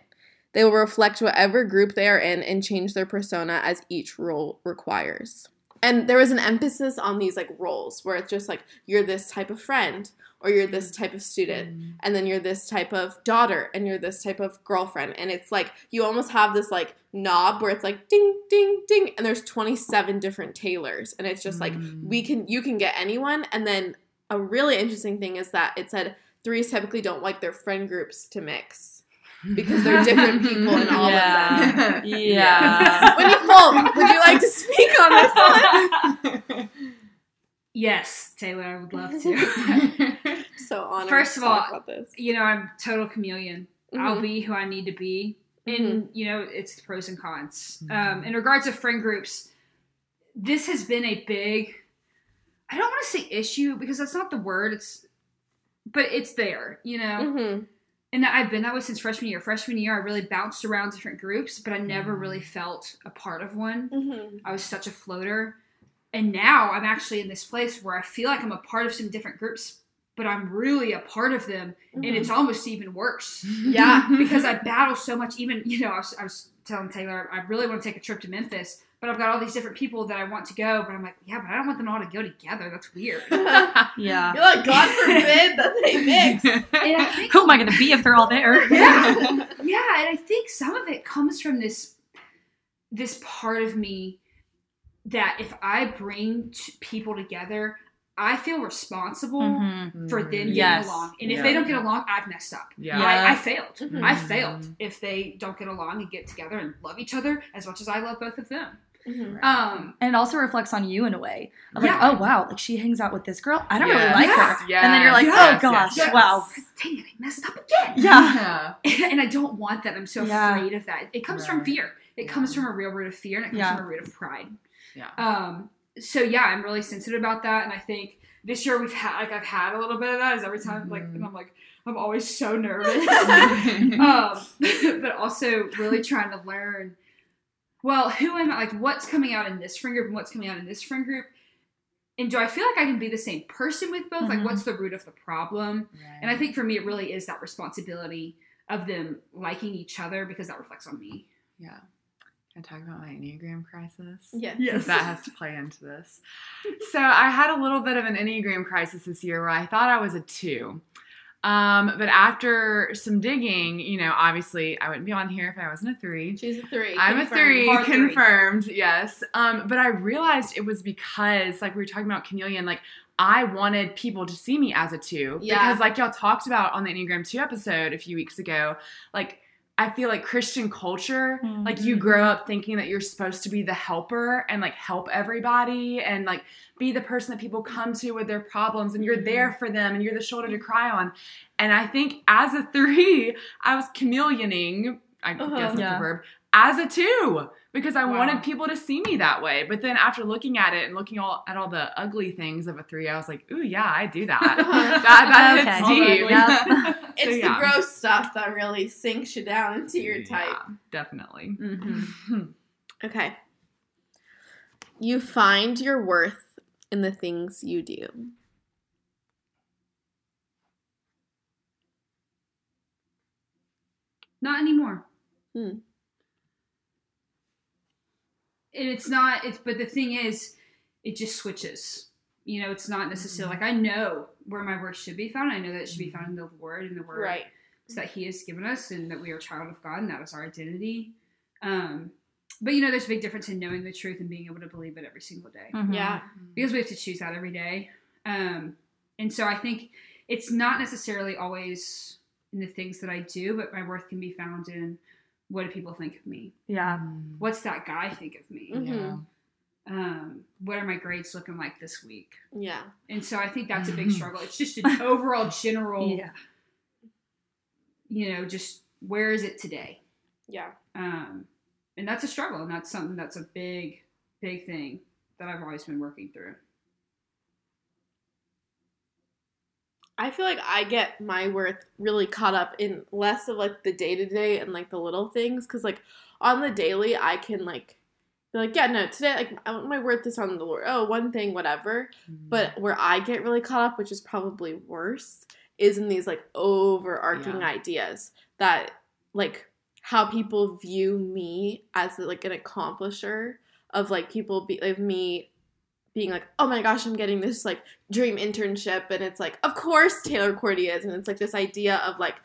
They will reflect whatever group they are in and change their persona as each role requires. And there was an emphasis on these like roles where it's just like you're this type of friend or you're this type of student and then you're this type of daughter and you're this type of girlfriend. And it's like you almost have this like knob where it's like ding ding ding and there's 27 different tailors. And it's just like Mm. we can you can get anyone. And then a really interesting thing is that it said threes typically don't like their friend groups to mix because they're different people in all Yeah. of them [laughs] [laughs] Yeah. yeah. Winnie Folk, would you like to speak on this one? [laughs] Yes, Taylor, I would love to. so honored First to of all, talk about this. you know, I'm total chameleon. I'll Mhm. be who I need to be. And, Mhm. you know, it's the pros and cons. Mhm. Um, in regards to friend groups, this has been a big, I don't want to say issue because that's not the word. It's, but it's there, you know? And I've been that way since freshman year. Freshman year, I really bounced around different groups, but I never really felt a part of one. Mhm. I was such a floater. And now I'm actually in this place where I feel like I'm a part of some different groups, but I'm really a part of them, and it's almost even worse [laughs] Yeah. [laughs] because I battle so much. Even you know, I was, I was telling Taylor I really want to take a trip to Memphis, but I've got all these different people that I want to go, but I'm like, yeah, but I don't want them all to go together. That's weird. [laughs] Yeah. You're like, God forbid that they mix. [laughs] Think Who am I going to be if they're all there? [laughs] Yeah. yeah, and I think some of it comes from this this part of me that if I bring t- people together, I feel responsible Mhm. for them getting Yes. along. And if Yeah. they don't get along, I've messed up. Yeah. Yeah. I, I failed. Mhm. I failed if they don't get along and get together and love each other as much as I love both of them. Mhm. Um, And it also reflects on you in a way. Of like, oh wow, like she hangs out with this girl. I don't really like Yes. her. And then you're like, Yes. oh gosh, Yes. wow. dang it, I messed up again. Yeah. [laughs] Yeah. and I don't want that. I'm so Yeah. afraid of that. It comes from fear. It Yeah. comes from a real root of fear and it comes Yeah. from a root of pride. Yeah. Um, so yeah, I'm really sensitive about that, and I think this year we've had like I've had a little bit of that. Is every time like and I'm like I'm always so [laughs] nervous, [laughs] um, but also really trying to learn. Well, who am I? Like, what's coming out in this friend group and what's coming out in this friend group? And do I feel like I can be the same person with both? Like, Mhm. what's the root of the problem? And I think for me, it really is that responsibility of them liking each other because that reflects on me. Yeah. Can I talk about my Enneagram crisis? Yeah. yes. that has to play into this. So I had a little bit of an Enneagram crisis this year where I thought I was a two. Um, but after some digging, you know, obviously I wouldn't be on here if I wasn't a three. She's a three. I'm a three, Hard three. confirmed, yes. Um, but I realized it was because, like we were talking about chameleon, like I wanted people to see me as a two. Yeah. Because like y'all talked about on the Enneagram 2 episode a few weeks ago, like I feel like Christian culture, Mhm. like you grow up thinking that you're supposed to be the helper and like help everybody and like be the person that people come to with their problems and you're there for them and you're the shoulder to cry on. And I think as a three, I was chameleoning, I Uh-huh. guess that's Yeah. a verb, as a two because I Wow. wanted people to see me that way. But then after looking at it and looking all at all the ugly things of a three, I was like, ooh yeah, I do that. [laughs] that that Okay. hits All deep. ugly. [laughs] It's So, the yeah. gross stuff that really sinks you down into your type. Yeah, definitely. Mm-hmm. [laughs] Okay. You find your worth in the things you do. Not anymore. Hmm. And it's not. It's but the thing is, it just switches. You know, it's not necessarily like I know where my worth should be found. I know that it should be found in the Word and the Word Right. that He has given us, and that we are a child of God, and that is our identity. Um, but you know, there's a big difference in knowing the truth and being able to believe it every single day Mhm. Yeah. because we have to choose that every day. Um, and so I think it's not necessarily always in the things that I do, but my worth can be found in what do people think of me? Yeah. What's that guy think of me? Mhm. Yeah. Um, what are my grades looking like this week? Yeah. And so I think that's a big Mhm. struggle. It's just [laughs] an overall general, Yeah. you know, just where is it today? Yeah. Um, and that's a struggle, and that's something that's a big, big thing that I've always been working through. I feel like I get my worth really caught up in less of like the day to day and like the little things because like on the daily I can like be like yeah no today like I want my worth is on the Lord. Oh one thing whatever. Mm-hmm. But where I get really caught up which is probably worse is in these like overarching Yeah. ideas that like how people view me as like an accomplisher of like people be like me being like, oh my gosh, I'm getting this like dream internship, and it's like, of course Taylor Cordy is, and it's like this idea of like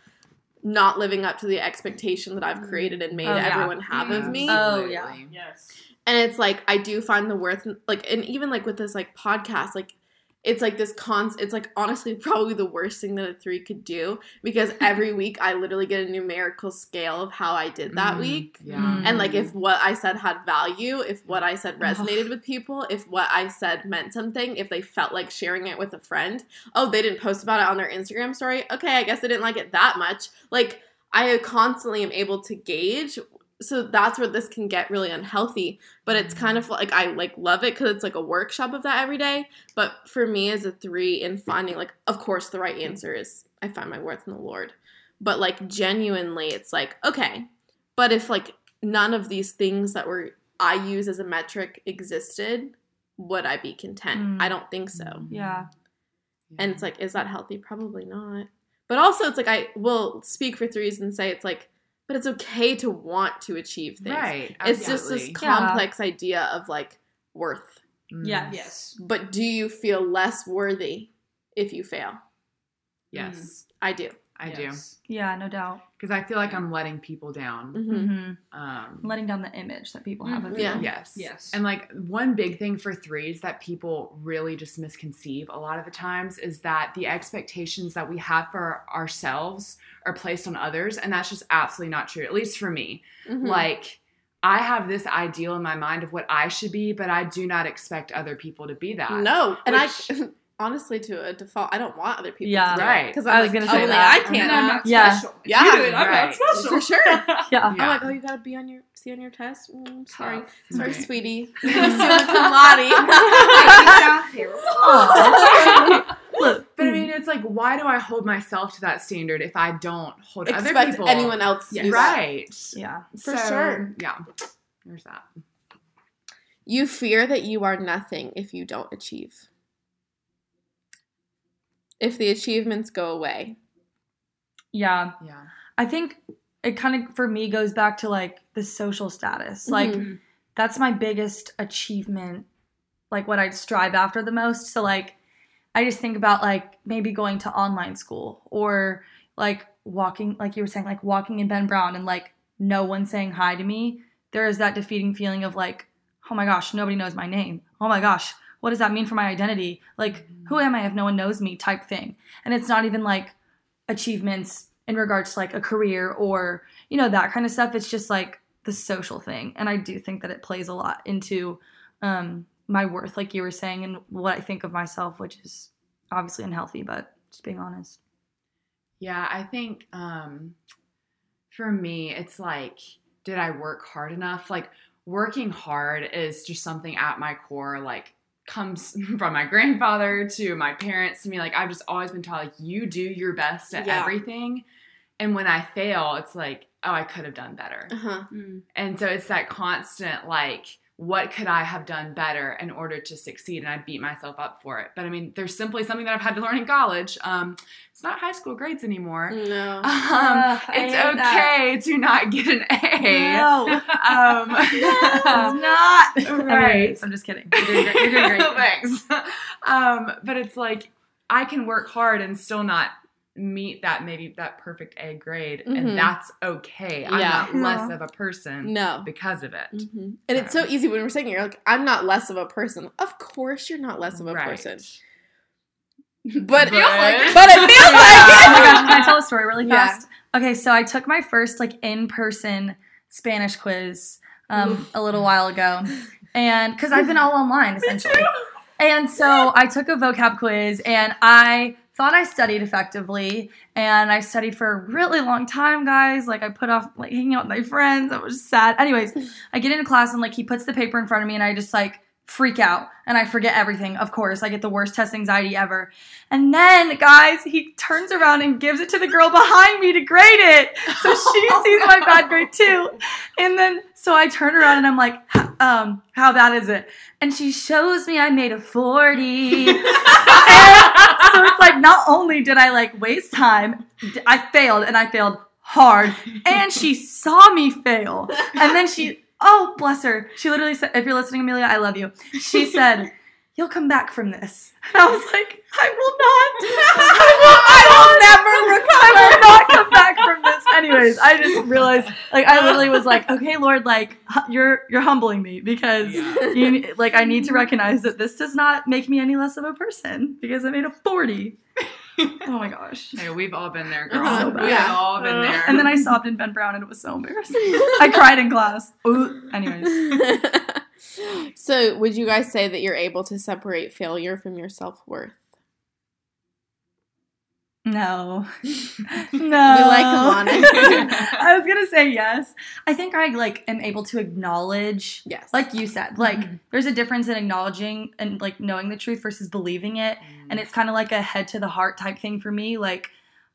not living up to the expectation that I've created and made Oh, yeah. everyone have of me. Oh, yeah. Yes. And it's like I do find the worth like and even like with this like podcast, like it's like this cons it's like honestly [laughs] probably the worst thing that a three could do because [laughs] every week I literally get a numerical scale of how I did that Mhm. week. Yeah. And like if what I said had value, if what I said resonated with people, if what I said meant something, if they felt like sharing it with a friend, oh, they didn't post about it on their Instagram story. Okay, I guess they didn't like it that much. Like I constantly am able to gauge. So that's where this can get really unhealthy. But it's mm. kind of like I like love it because it's like a workshop of that every day. But for me as a three in finding like, of course, the right answer is I find my worth in the Lord. But like genuinely, it's like okay, but if like none of these things that were I use as a metric existed, would I be content? Mm. I don't think so. Mm. Mm. Yeah. And it's like, is that healthy? Probably not. But also, it's like I will speak for threes and say it's like, but it's okay to want to achieve things. right. Absolutely. It's just this absolutely. complex idea of like worth. Mm. Yes. Yes. But do you feel less worthy if you fail? Yes, I do. I do. Yeah, no doubt. Because I feel like I'm letting people down. hmm hmm Um, Letting down the image that people have of Mhm. you. Yeah. Yes. Yes. And like one big thing for threes that people really just misconceive a lot of the times is that the expectations that we have for ourselves are placed on others. And that's just absolutely not true, at least for me. Mhm. Like, I have this ideal in my mind of what I should be, but I do not expect other people to be that. no, and Which- I [laughs] honestly to a default, I don't want other people Yeah. to do Right. because I was like, gonna say only that. I can't. I'm not Yeah. special. Yeah. you do it, I'm Right. not special. for sure. Yeah. [laughs] Yeah. I'm like, oh, you gotta be on your see on your test. Mm, sorry, Tough. sorry, Right. sweetie. You're gonna be summa cum laude. Like, you sound terrible. Look, [laughs] But I mean, it's like, why do I hold myself to that standard if I don't hold other Expect people? anyone else Yes. Right. yeah. For sure. Yeah. There's that. You fear that you are nothing if you don't achieve. If the achievements go away. Yeah. Yeah. I think it kind of for me goes back to like the social status. Like Mhm. that's my biggest achievement, like what I strive after the most. So like I just think about like maybe going to online school or like walking like you were saying like walking in Ben Brown and like no one saying hi to me. There is that defeating feeling of like, oh my gosh, nobody knows my name. Oh my gosh, what does that mean for my identity? Like, who am I if no one knows me type thing. And it's not even like achievements in regards to like a career or, you know, that kind of stuff. It's just like the social thing. And I do think that it plays a lot into um, my worth, like you were saying, and what I think of myself, which is obviously unhealthy, but just being honest. Yeah, I think um, for me, it's like, did I work hard enough? Like, working hard is just something at my core, like, comes [laughs] from my grandfather to my parents to me. Like, I've just always been taught, like, you do your best at Yeah. everything. And when I fail, it's like, oh, I could have done better. Uh-huh. Mm. And so it's that constant, like, what could I have done better in order to succeed? And I beat myself up for it. But I mean, there's simply something that I've had to learn in college. Um, it's not high school grades anymore. No. Um, Ugh, I it's hate that. okay to not get an A. No, [laughs] Um, [laughs] it's not. [laughs] Right. I'm just kidding. You're doing great. You're doing great. Thanks. Um, but it's like I can work hard and still not meet that maybe that perfect A grade, Mhm. and that's okay. I'm Yeah. not less of a person No. because of it. hmm And it's so easy when we're saying it, you're like, I'm not less of a person. Of course, you're not less of a Right. person. But, [laughs] But- Feels like it. but it feels [laughs] oh my like gosh, can I tell a story really Yeah. fast? Okay, so I took my first like in-person Spanish quiz um, a little while ago, and because I've been all online [laughs] essentially, and so I took a vocab quiz, and I thought I studied effectively, and I studied for a really long time, guys. Like I put off like hanging out with my friends. I was sad. Anyways, [laughs] I get into class and like he puts the paper in front of me, and I just like freak out and I forget everything. Of course, I get the worst test anxiety ever. And then, guys, he turns around and gives it to the girl behind me to grade it. So she [laughs] sees my bad grade too. And then, so I turn around and I'm like, um, how bad is it? And she shows me I made a 40. [laughs] So it's like, not only did I like waste time, I failed and I failed hard. And she saw me fail. And then she, oh, bless her. She literally said, if you're listening, Amelia, I love you. She said, You'll come back from this. [laughs] And I was like, I will not. [laughs] I will, I will never recover. I will not come back from this. Anyways, I just realized, like, I literally was like, okay, Lord, like, you're you're humbling me because Yeah. you, like, I need to recognize that this does not make me any less of a person because I made a 40. [laughs] Oh my gosh. Hey, we've all been there, girl. so We've bad. all been there. And then I sobbed in Ben Brown and it was so embarrassing. I cried in class. Ooh. Anyways. So, would you guys say that you're able to separate failure from your self worth? No. [laughs] no. We like honest. [laughs] I was gonna say yes. I think I like am able to acknowledge Yes. like you said, like Mhm. there's a difference in acknowledging and like knowing the truth versus believing it. Mm. And it's kind of like a head to the heart type thing for me. Like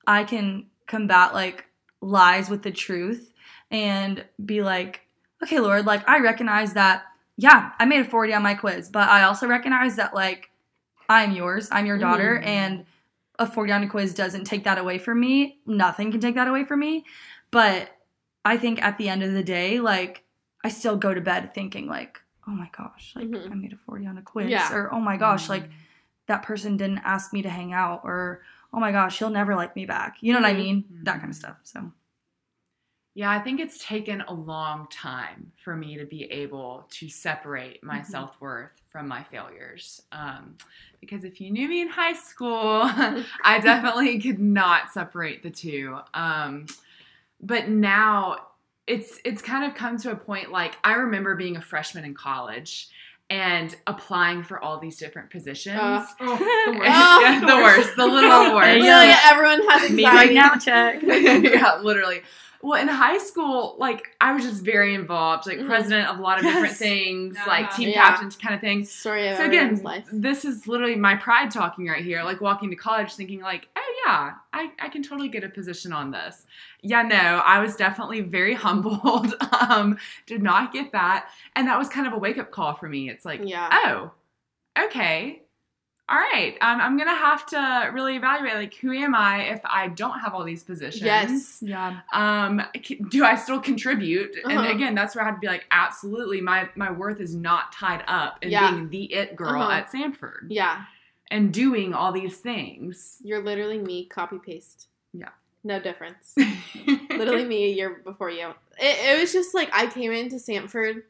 I can combat like lies with the truth and be like, okay, Lord, like I recognize that, yeah, I made a 40 on my quiz, but I also recognize that like I'm yours. I'm your daughter. Mhm. And a 40 on a quiz doesn't take that away from me. Nothing can take that away from me. But I think at the end of the day, like, I still go to bed thinking, like, oh my gosh, like, Mhm. I made a 40 on a quiz. Yeah. Or, oh my gosh, like, that person didn't ask me to hang out. Or, oh my gosh, he'll never like me back. You know what I Mhm. mean? That kind of stuff. So, Yeah, I think it's taken a long time for me to be able to separate my Mhm. self worth from my failures. Um, because if you knew me in high school, [laughs] [laughs] I definitely could not separate the two. Um, but now it's it's kind of come to a point like I remember being a freshman in college and applying for all these different positions. Uh, [laughs] Oh, the worst. Oh, Yeah, the worst, the literal worst. Literally, go. everyone has me right now, check. yeah, literally. Well, in high school, like I was just very involved, like Mhm. president of a lot of different [laughs] things, Uh-huh. like team Yeah. captains kind of things. Story So again, this is literally my pride talking right here. Like walking to college, thinking like, oh yeah, I, I can totally get a position on this. Yeah, no, I was definitely very [laughs] humbled. um, did not get that, and that was kind of a wake up call for me. It's like, Yeah. oh, okay, all right. Um, I'm gonna have to really evaluate like who am I if I don't have all these positions. Yes. Yeah. Um, do I still contribute? Uh-huh. And again, that's where I had to be like, absolutely, my my worth is not tied up in Yeah. being the it girl Uh-huh. at Samford Yeah. and doing all these things. You're literally me, copy paste. Yeah. No difference. [laughs] literally me a year before you. It, it was just like I came into Samford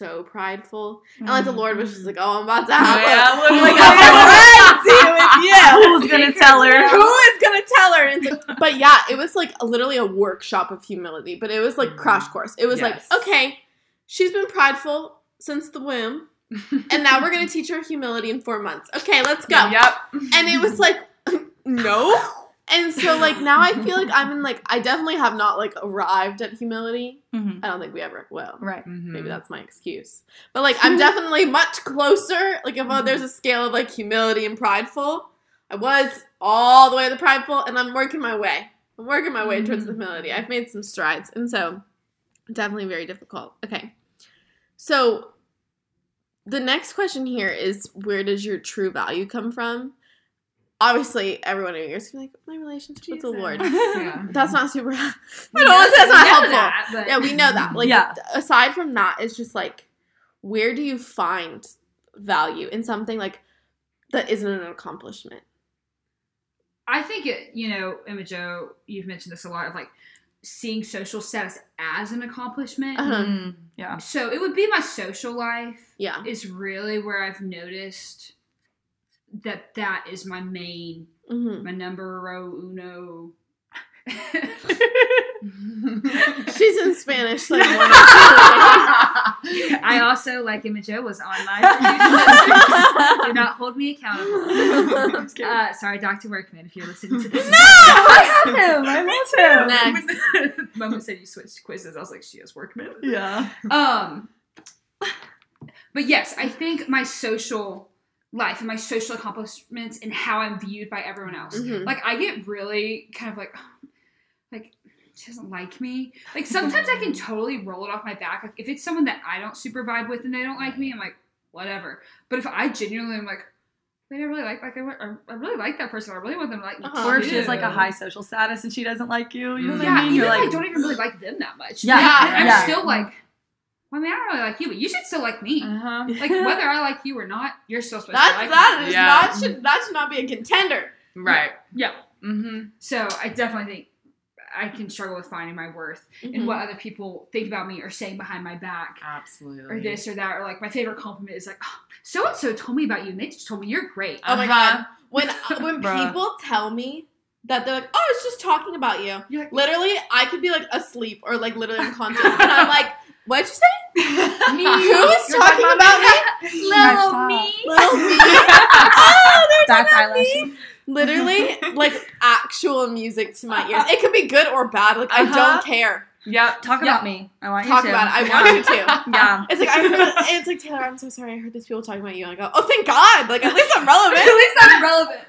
so prideful, and like the Lord was just mm-hmm. like, "Oh, I'm about to have oh, Yeah, a, literally. like a frenzy with you." Who's gonna tell her? Who is gonna tell her? And it's like, but yeah, it was like literally a workshop of humility, but it was like mm-hmm. crash course. It was Yes. like, okay, she's been prideful since the womb, [laughs] and now we're gonna teach her humility in four months. Okay, let's go. Yep. And it was like, [laughs] no. [laughs] And so like now I feel like I'm in like I definitely have not like arrived at humility. Mhm. I don't think we ever will. Right. Maybe that's my excuse. But like I'm definitely much closer. Like if uh, there's a scale of like humility and prideful, I was all the way to the prideful, and I'm working my way. I'm working my way towards the humility. I've made some strides, and so definitely very difficult. Okay, so the next question here is where does your true value come from? Obviously, everyone in here is gonna like my relationship with the Lord. [laughs] Yeah. That's not super. I don't want to say that's not We helpful. that, but- Yeah, we know that. [laughs] Like, Yeah. aside from that, it's just like, where do you find value in something like that isn't an accomplishment? I think it, you know, Emma Jo, you've mentioned this a lot of like seeing social status as an accomplishment. Uh-huh. Mm, yeah. So it would be my social life Yeah. is really where I've noticed that that is my main, hmm my numero uno. [laughs] She's in Spanish. [laughs] Like, I also, like Emma Jo, was on my Do not hold me accountable. [laughs] Uh, sorry, Dr. Workman, if you're listening to this. No, I have him. I miss him. When said you switched quizzes, I was like, she has Workman. Yeah. Um, but yes, I think my social life and my social accomplishments and how I'm viewed by everyone else. Mhm. Like I get really kind of like, [sighs] like she doesn't like me. Like sometimes I can totally roll it off my back. Like if it's someone that I don't super vibe with and they don't like me, I'm like whatever. But if I genuinely am like, wait, I really like like I, I really like that person. I really want them to like me Uh-huh. Or if she has like a high social status and she doesn't like you. You know what Yeah, I mean? even You're if like, I don't even really like them that much. Yeah, Like, I'm yeah. still like, I mean, I don't really like you, but you should still like me. Uh-huh. Like [laughs] whether I like you or not, you're still supposed That's to like that me. is Yeah. not should that should not be a contender. Right. Yeah. Mm-hmm. So I definitely think I can struggle with finding my worth Mm-hmm. in what other people think about me or saying behind my back. Absolutely. Or this or that, or like my favorite compliment is like, so and so told me about you, and they just told me you're great. Oh my Uh-huh. god. When when [laughs] people tell me that they're like, "Oh, it's just talking about you." Like, Literally, I could be like asleep or like literally [laughs] unconscious, and I'm like, "What'd you say? [laughs] me. Who is talking about me? [laughs] Guys, Little me, little me." oh, they're That's talking about me. Literally, like actual music to my ears. It could be good or bad. Like I Uh-huh. don't care. Yep. Talk Yeah. about me. I want Talk you to. Talk about it. I want you to. Yeah. It's like I heard. It's like Taylor. I'm so sorry. I heard these people talking about you. And I go, oh, thank God. Like at least I'm relevant. At least I'm relevant.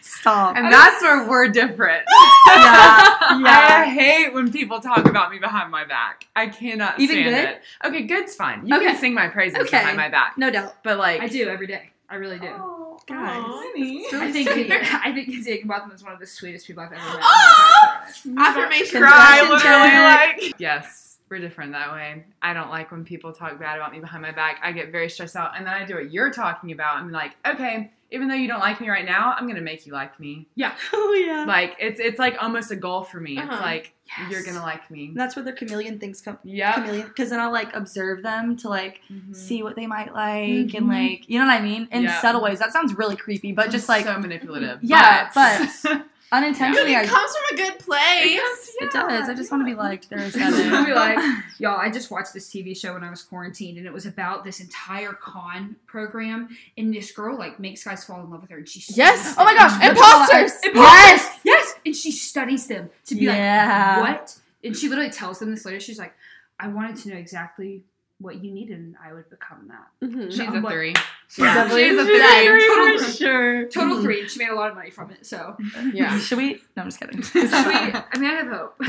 Stop. And that's where we're different. [laughs] Yeah. I hate when people talk about me behind my back. I cannot Even stand good? it. Okay, good's fine. You Okay. can sing my praises Okay. behind my back. No doubt. But like I do every day. I really do. Oh, guys. I think I think Kinsey Higginbotham is one of the sweetest people I've ever met. in my ah! entire life. Affirmation. Cry literally [laughs] like yes we're different that way i don't like when people talk bad about me behind my back i get very stressed out and then i do what you're talking about i'm like okay even though you don't like me right now i'm gonna make you like me Yeah. [laughs] Oh yeah. like it's it's like almost a goal for me it's Uh-huh. like Yes. you're gonna like me That's where the chameleon things come. yeah Chameleon, because then I'll like observe them to like Mm-hmm. see what they might like and Mhm. like you know what I mean in Yeah. subtle ways. That sounds really creepy, but just like so manipulative Yeah, but, [laughs] unintentionally, It I, comes from a good place. it does. I just want to be liked. They're I'll be like, [laughs] [laughs] y'all, I just watched this TV show when I was quarantined, and it was about this entire con program, and this girl like makes guys fall in love with her, and she Yes. studies Oh my gosh. Imposters. Imposters! Yes, and she studies them to be Yeah. like, what? And she literally tells them this later. She's like, I wanted to know exactly what you needed, and I would become that. Mhm. she's I'm a like- three Yeah. she's a three. She's three a three for sure. Total three. She made a lot of money from it. So, Yeah. [laughs] Should we? No, I'm just kidding. [laughs] Should we- [laughs] I mean, I have hope.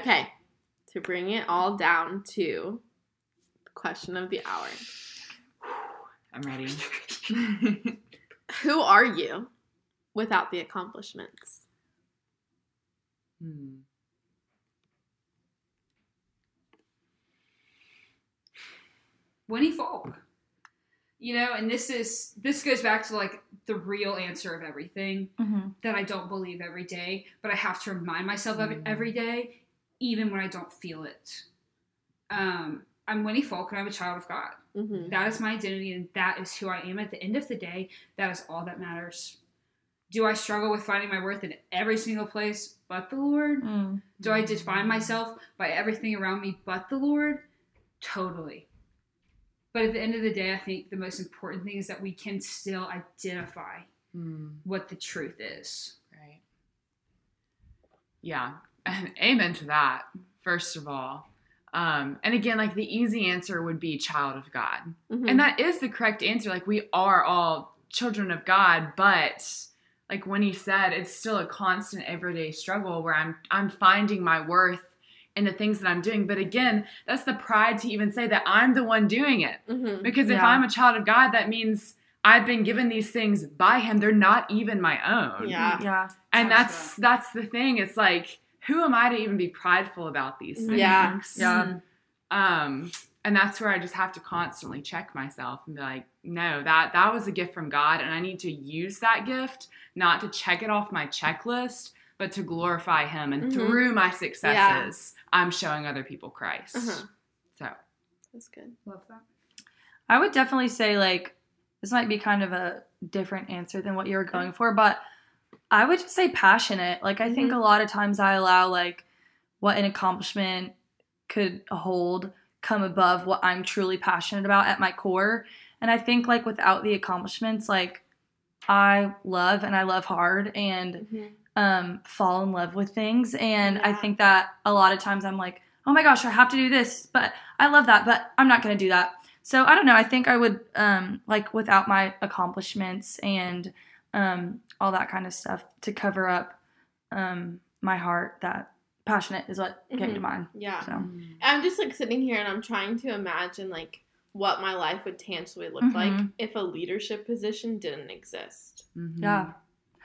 okay. To bring it all down to the question of the hour. [sighs] i'm ready Who are you without the accomplishments? Hmm. Winnie Folk. You know, and this is this goes back to like the real answer of everything Mhm. that I don't believe every day, but I have to remind myself of it Mm. every day, even when I don't feel it. Um, I'm Winnie Folk and I'm a child of God. Mm-hmm. That is my identity and that is who I am at the end of the day. That is all that matters. Do I struggle with finding my worth in every single place but the Lord? Mm. Do I define myself by everything around me but the Lord? Totally. But at the end of the day, I think the most important thing is that we can still identify Hmm. what the truth is. Right. Yeah. And [laughs] amen to that, first of all. Um, and again, like the easy answer would be child of God. Mm-hmm. And that is the correct answer. Like we are all children of God, but like when he said it's still a constant everyday struggle where I'm I'm finding my worth in the things that I'm doing. But again, that's the pride to even say that I'm the one doing it. Mm-hmm. Because if Yeah. I'm a child of God, that means I've been given these things by him. They're not even my own. Yeah. Yeah. And Talks that's that's the thing. It's like, who am I to even be prideful about these things? Yeah. Yeah. Um, and that's where I just have to constantly check myself and be like, no, that that was a gift from God, and I need to use that gift not to check it off my checklist, but to glorify Him. And Mhm. through my successes, I'm showing other people Christ. Uh-huh. So That's good. Love that. I would definitely say like this might be kind of a different answer than what you were going for, but I would just say passionate. Like I think Mhm. a lot of times I allow like what an accomplishment could hold come above what I'm truly passionate about at my core. And I think like without the accomplishments, like I love and I love hard and Mm-hmm. Um, fall in love with things. And I think that a lot of times I'm like, oh my gosh, I have to do this, but I love that, but I'm not going to do that. So I don't know. I think I would um, like without my accomplishments and um, all that kind of stuff to cover up um, my heart. That passionate is what came to Mhm. mind. Yeah. So I'm just like sitting here and I'm trying to imagine like what my life would tangibly look Mhm. like if a leadership position didn't exist. Mhm. yeah,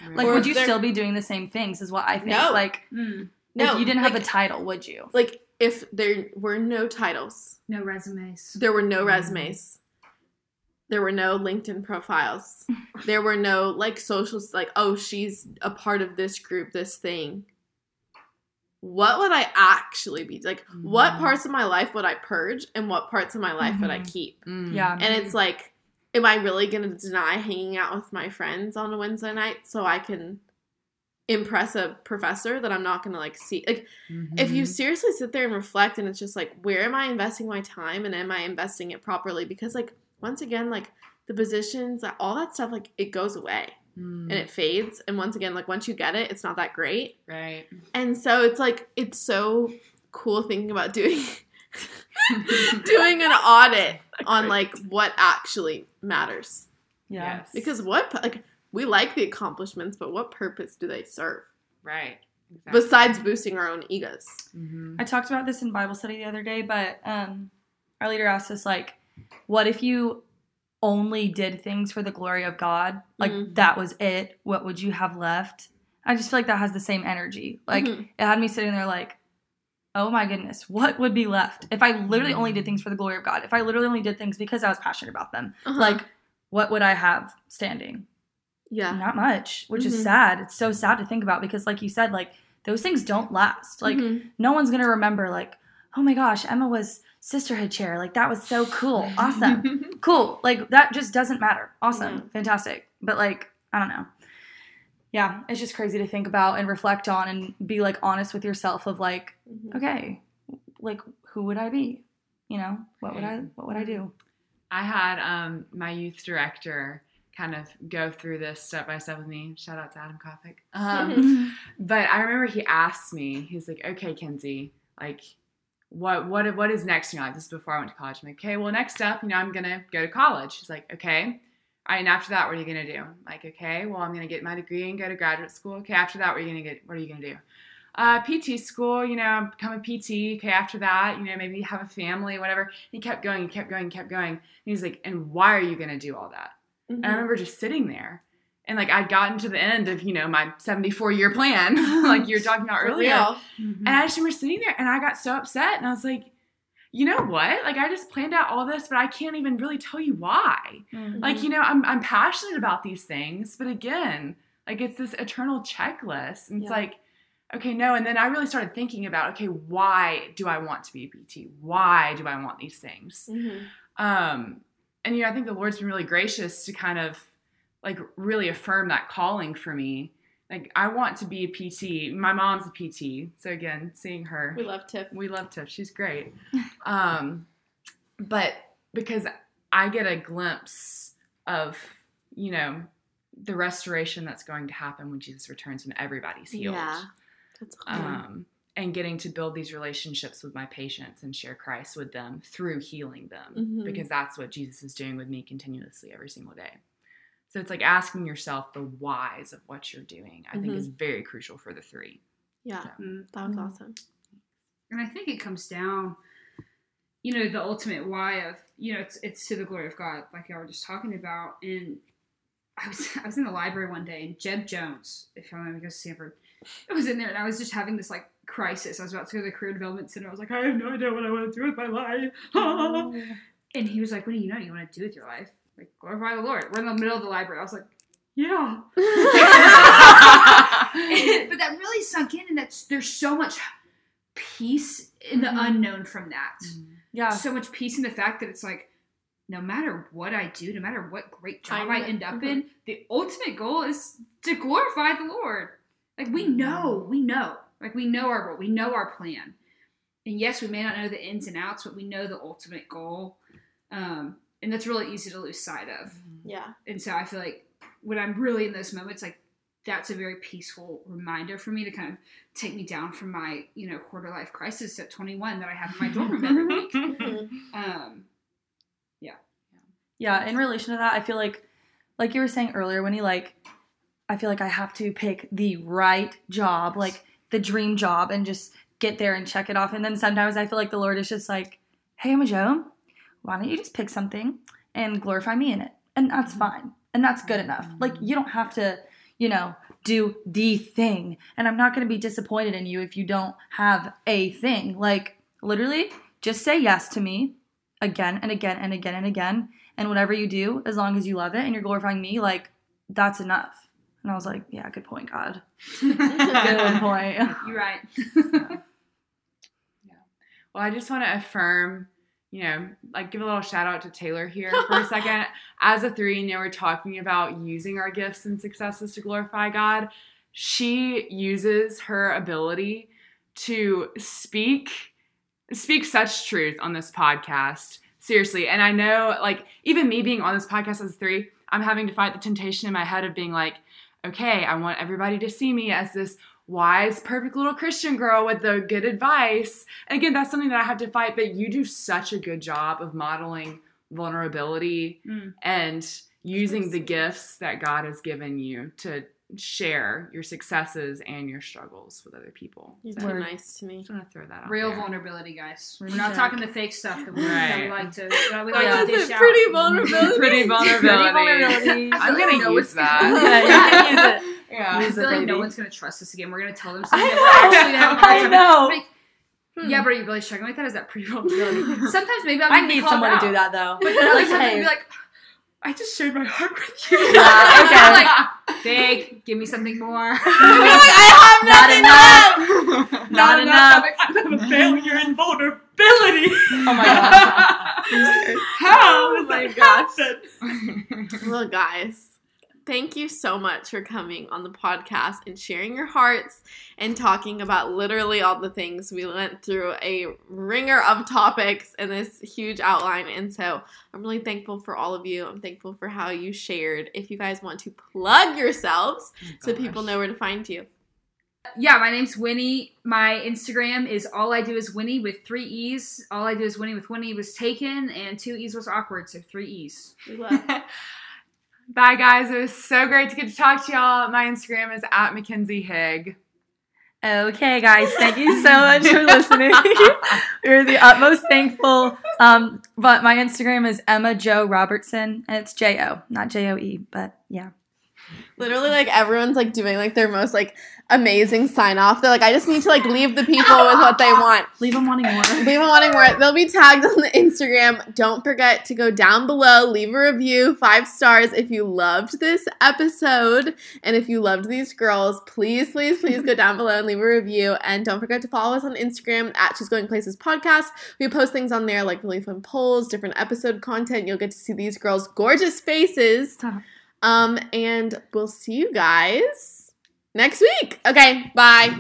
Right. like Or would you they're- still be doing the same things? Is what I think. No. Like Mm, No, if you didn't have like, a title, would you? like if there were no titles, no resumes. there were no Mhm. resumes, there were no LinkedIn profiles, [laughs] there were no like socials like oh she's a part of this group, this thing. What would I actually be like? What Mhm. parts of my life would I purge, and what parts of my life would I Mhm. keep? Mm. Yeah. And it's like, am I really going to deny hanging out with my friends on a Wednesday night so I can impress a professor that I'm not going to like see? Like, if you Mhm. seriously sit there and reflect, and it's just like, where am I investing my time and am I investing it properly? Because, like, once again, like the positions, all that stuff, like it goes away Mm. and it fades. And once again, like once you get it, it's not that great. right. And so it's like, it's so cool thinking about [laughs] doing. [laughs] doing an audit on like what actually matters Yeah. Yes. because what like we like the accomplishments but what purpose do they serve right. Exactly. besides boosting our own egos Mhm. I talked about this in Bible study the other day, but um, our leader asked us like, "What if you only did things for the glory of God, like Mhm. that was it, what would you have left? I just feel like that has the same energy. Like Mhm. it had me sitting there like, oh my goodness, what would be left if I literally only did things for the glory of God? If I literally only did things because I was passionate about them, Uh-huh. like what would I have standing? yeah. Not much, which Mhm. is sad. It's so sad to think about because, like you said, like those things don't last. Like Mhm. no one's gonna remember like, oh my gosh, Emma was sisterhood chair. Like that was so cool. Awesome. [laughs] cool. Like that just doesn't matter. Awesome. Yeah. Fantastic. But like, I don't know. Yeah, it's just crazy to think about and reflect on and be like honest with yourself of like, Mhm. okay, like who would I be? You know, what would I what would I do? I had um, my youth director kind of go through this step by step with me. Shout out to Adam Kofik. Um, [laughs] but I remember he asked me, he's like, "Okay, Kenzie, like, what what what is next in your life?" This is before I went to college. I'm like, "Okay, well, next up, you know, I'm gonna go to college." He's like, "Okay." All right, and after that, what are you gonna do? Like, okay, well, I'm gonna get my degree and go to graduate school. Okay, after that, what are you gonna get? What are you gonna do? Uh, PT school, you know, become a PT. Okay, after that, you know, maybe have a family, whatever. He kept going, he kept going, he kept going. And he's like, and why are you gonna do all that? And I remember just sitting there. And like I'd gotten to the end of, you know, my 74 year plan, [laughs] like you were [laughs] talking about earlier. real. And I just remember sitting there and I got so upset and I was like, you know what? Like I just planned out all this, but I can't even really tell you why. Mm. Like, you know, I'm I'm passionate about these things, but again, like it's this eternal checklist. And it's Yeah. like, okay, no. And then I really started thinking about, okay, why do I want to be a PT? Why do I want these things? Mhm. Um, and you know, I think the Lord's been really gracious to kind of like really affirm that calling for me. Like I want to be a PT. My mom's a PT, so again, seeing her, We love Tiff. we love Tiff. She's great. [laughs] Um, but because I get a glimpse of, you know, the restoration that's going to happen when Jesus returns when everybody's healed. Yeah. That's cool. Um, and getting to build these relationships with my patients and share Christ with them through healing them Mhm. because that's what Jesus is doing with me continuously every single day. So it's like asking yourself the whys of what you're doing, I think Mhm. is very crucial for the three. yeah. Mm. That was Mhm. awesome. And I think it comes down, you know, the ultimate why of, you know, it's it's to the glory of God, like y'all were just talking about. And I was [laughs] I was in the library one day, and Jeb Jones, if y'all remember, he goes to Samford, I [laughs] was in there, and I was just having this like crisis. I was about to go to the career development center. I was like, I have no idea what I want to do with my life. [laughs] and he was like, What do you know? You want to do with your life? Like glorify the Lord. We're in the middle of the library. I was like, Yeah. [laughs] [laughs] but that really sunk in, and that's there's so much peace in the Mhm. unknown from that. Yeah. So much peace in the fact that it's like, no matter what I do, no matter what great job I I'm- end up mhm. in, the ultimate goal is to glorify the Lord. Like we know, we know, like we know our role, we know our plan, and yes, we may not know the ins and outs, but we know the ultimate goal, um, and that's really easy to lose sight of yeah. and so I feel like when I'm really in those moments, like that's a very peaceful reminder for me to kind of take me down from my, you know, quarter life crisis at 21 that I have in my dorm room every week. [laughs] Mhm. Um, Yeah, in relation to that, I feel like, like you were saying earlier, when you like, I feel like I have to pick the right job, like the dream job, and just get there and check it off. And then sometimes I feel like the Lord is just like, hey, Emma Jo, why don't you just pick something and glorify me in it? And that's mm-hmm. fine. And that's good enough. Like, you don't have to, you know, do the thing. And I'm not going to be disappointed in you if you don't have a thing. Like, literally, just say yes to me again and again and again and again and whatever you do, as long as you love it and you're glorifying me, like that's enough. And I was like, yeah, good point, God. [laughs] Good point. you're right. [laughs] Yeah. Well, I just want to affirm, you know, like give a little shout out to Taylor here [laughs] for a second. As a three, you know, we're talking about using our gifts and successes to glorify God. She uses her ability to speak speak such truth on this podcast. Seriously. And I know like even me being on this podcast as a three, I'm having to fight the temptation in my head of being like, okay, I want everybody to see me as this wise, perfect little Christian girl with the good advice. And again, that's something that I have to fight, but you do such a good job of modeling vulnerability Mm. and using the gifts that God has given you to share your successes and your struggles with other people. You're So, too nice to me. just want to throw that out Real there. vulnerability, guys. We're not talking the fake stuff that we, that we Right. like to [laughs] that we like Yeah. to dish it out. pretty [laughs] vulnerability? [laughs] Pretty vulnerability. vulnerability. I'm I feel like gonna use that. Yeah, you use it. Yeah. I feel it, like no one's gonna trust us again. We're gonna tell them I something know. that we're actually having a hard I know. Like, Hmm. Yeah, but are you really struggling with that? Is that pretty vulnerability? [laughs] Sometimes maybe I'm I need someone out. to do that though. But then other Like, times hey. be like, I just shared my heart with you. Yeah, [laughs] okay. I'm like, fake. Give me something more. [laughs] I have Not enough. left. Not enough. I'm a failure in vulnerability. Oh my gosh. How Oh my that gosh. Well, guys, thank you so much for coming on the podcast and sharing your hearts and talking about literally all the things. We went through a ringer of topics in this huge outline. And so I'm really thankful for all of you. I'm thankful for how you shared. If you guys want to plug yourselves oh so people know where to find you. yeah, my name's Winnie. My Instagram is all I do is Winnie with three E's. All I do is Winnie with Winnie was taken and two E's was awkward, so three E's. [laughs] Bye, guys. It was so great to get to talk to y'all. My Instagram is at Mackenzie Higg. Okay, guys, thank you so much for listening. [laughs] We're the utmost thankful. Um, but my Instagram is Emma Jo Robertson, and it's J O, not J O E. But yeah, Literally, like everyone's like doing like their most like amazing sign off. They're like, I just need to like leave the people with what they want. [laughs] leave them wanting more. Leave them wanting more. They'll be tagged on the Instagram. Don't forget to go down below, leave a review, five stars if you loved this episode. And if you loved these girls, please, please, please go down below and leave a review. And don't forget to follow us on Instagram at She's Going Places Podcast. We post things on there like really fun polls, different episode content. You'll get to see these girls' gorgeous faces. Stop. Um, and we'll see you guys next week. Okay, bye.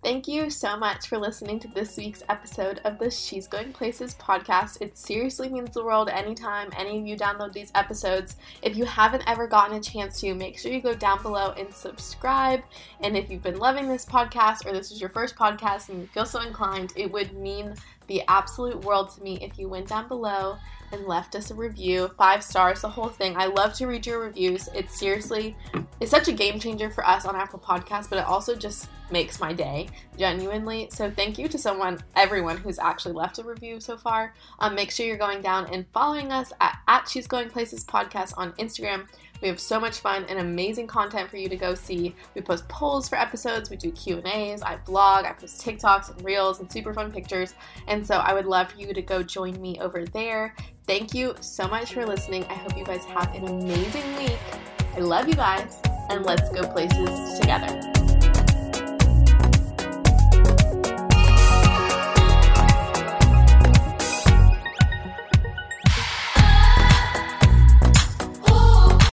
Thank you so much for listening to this week's episode of the She's Going Places podcast. It seriously means the world anytime any of you download these episodes. If you haven't ever gotten a chance to, make sure you go down below and subscribe. And if you've been loving this podcast or this is your first podcast and you feel so inclined, it would mean the absolute world to me if you went down below and left us a review, five stars, the whole thing. I love to read your reviews. It's seriously, it's such a game changer for us on Apple Podcasts, but it also just makes my day, genuinely. So thank you to someone, everyone who's actually left a review so far. Um, make sure you're going down and following us at, at She's Going Places Podcast on Instagram. We have so much fun and amazing content for you to go see. We post polls for episodes, we do Q&As, I blog, I post TikToks and Reels and super fun pictures. And so I would love for you to go join me over there. Thank you so much for listening. I hope you guys have an amazing week. I love you guys, and let's go places together.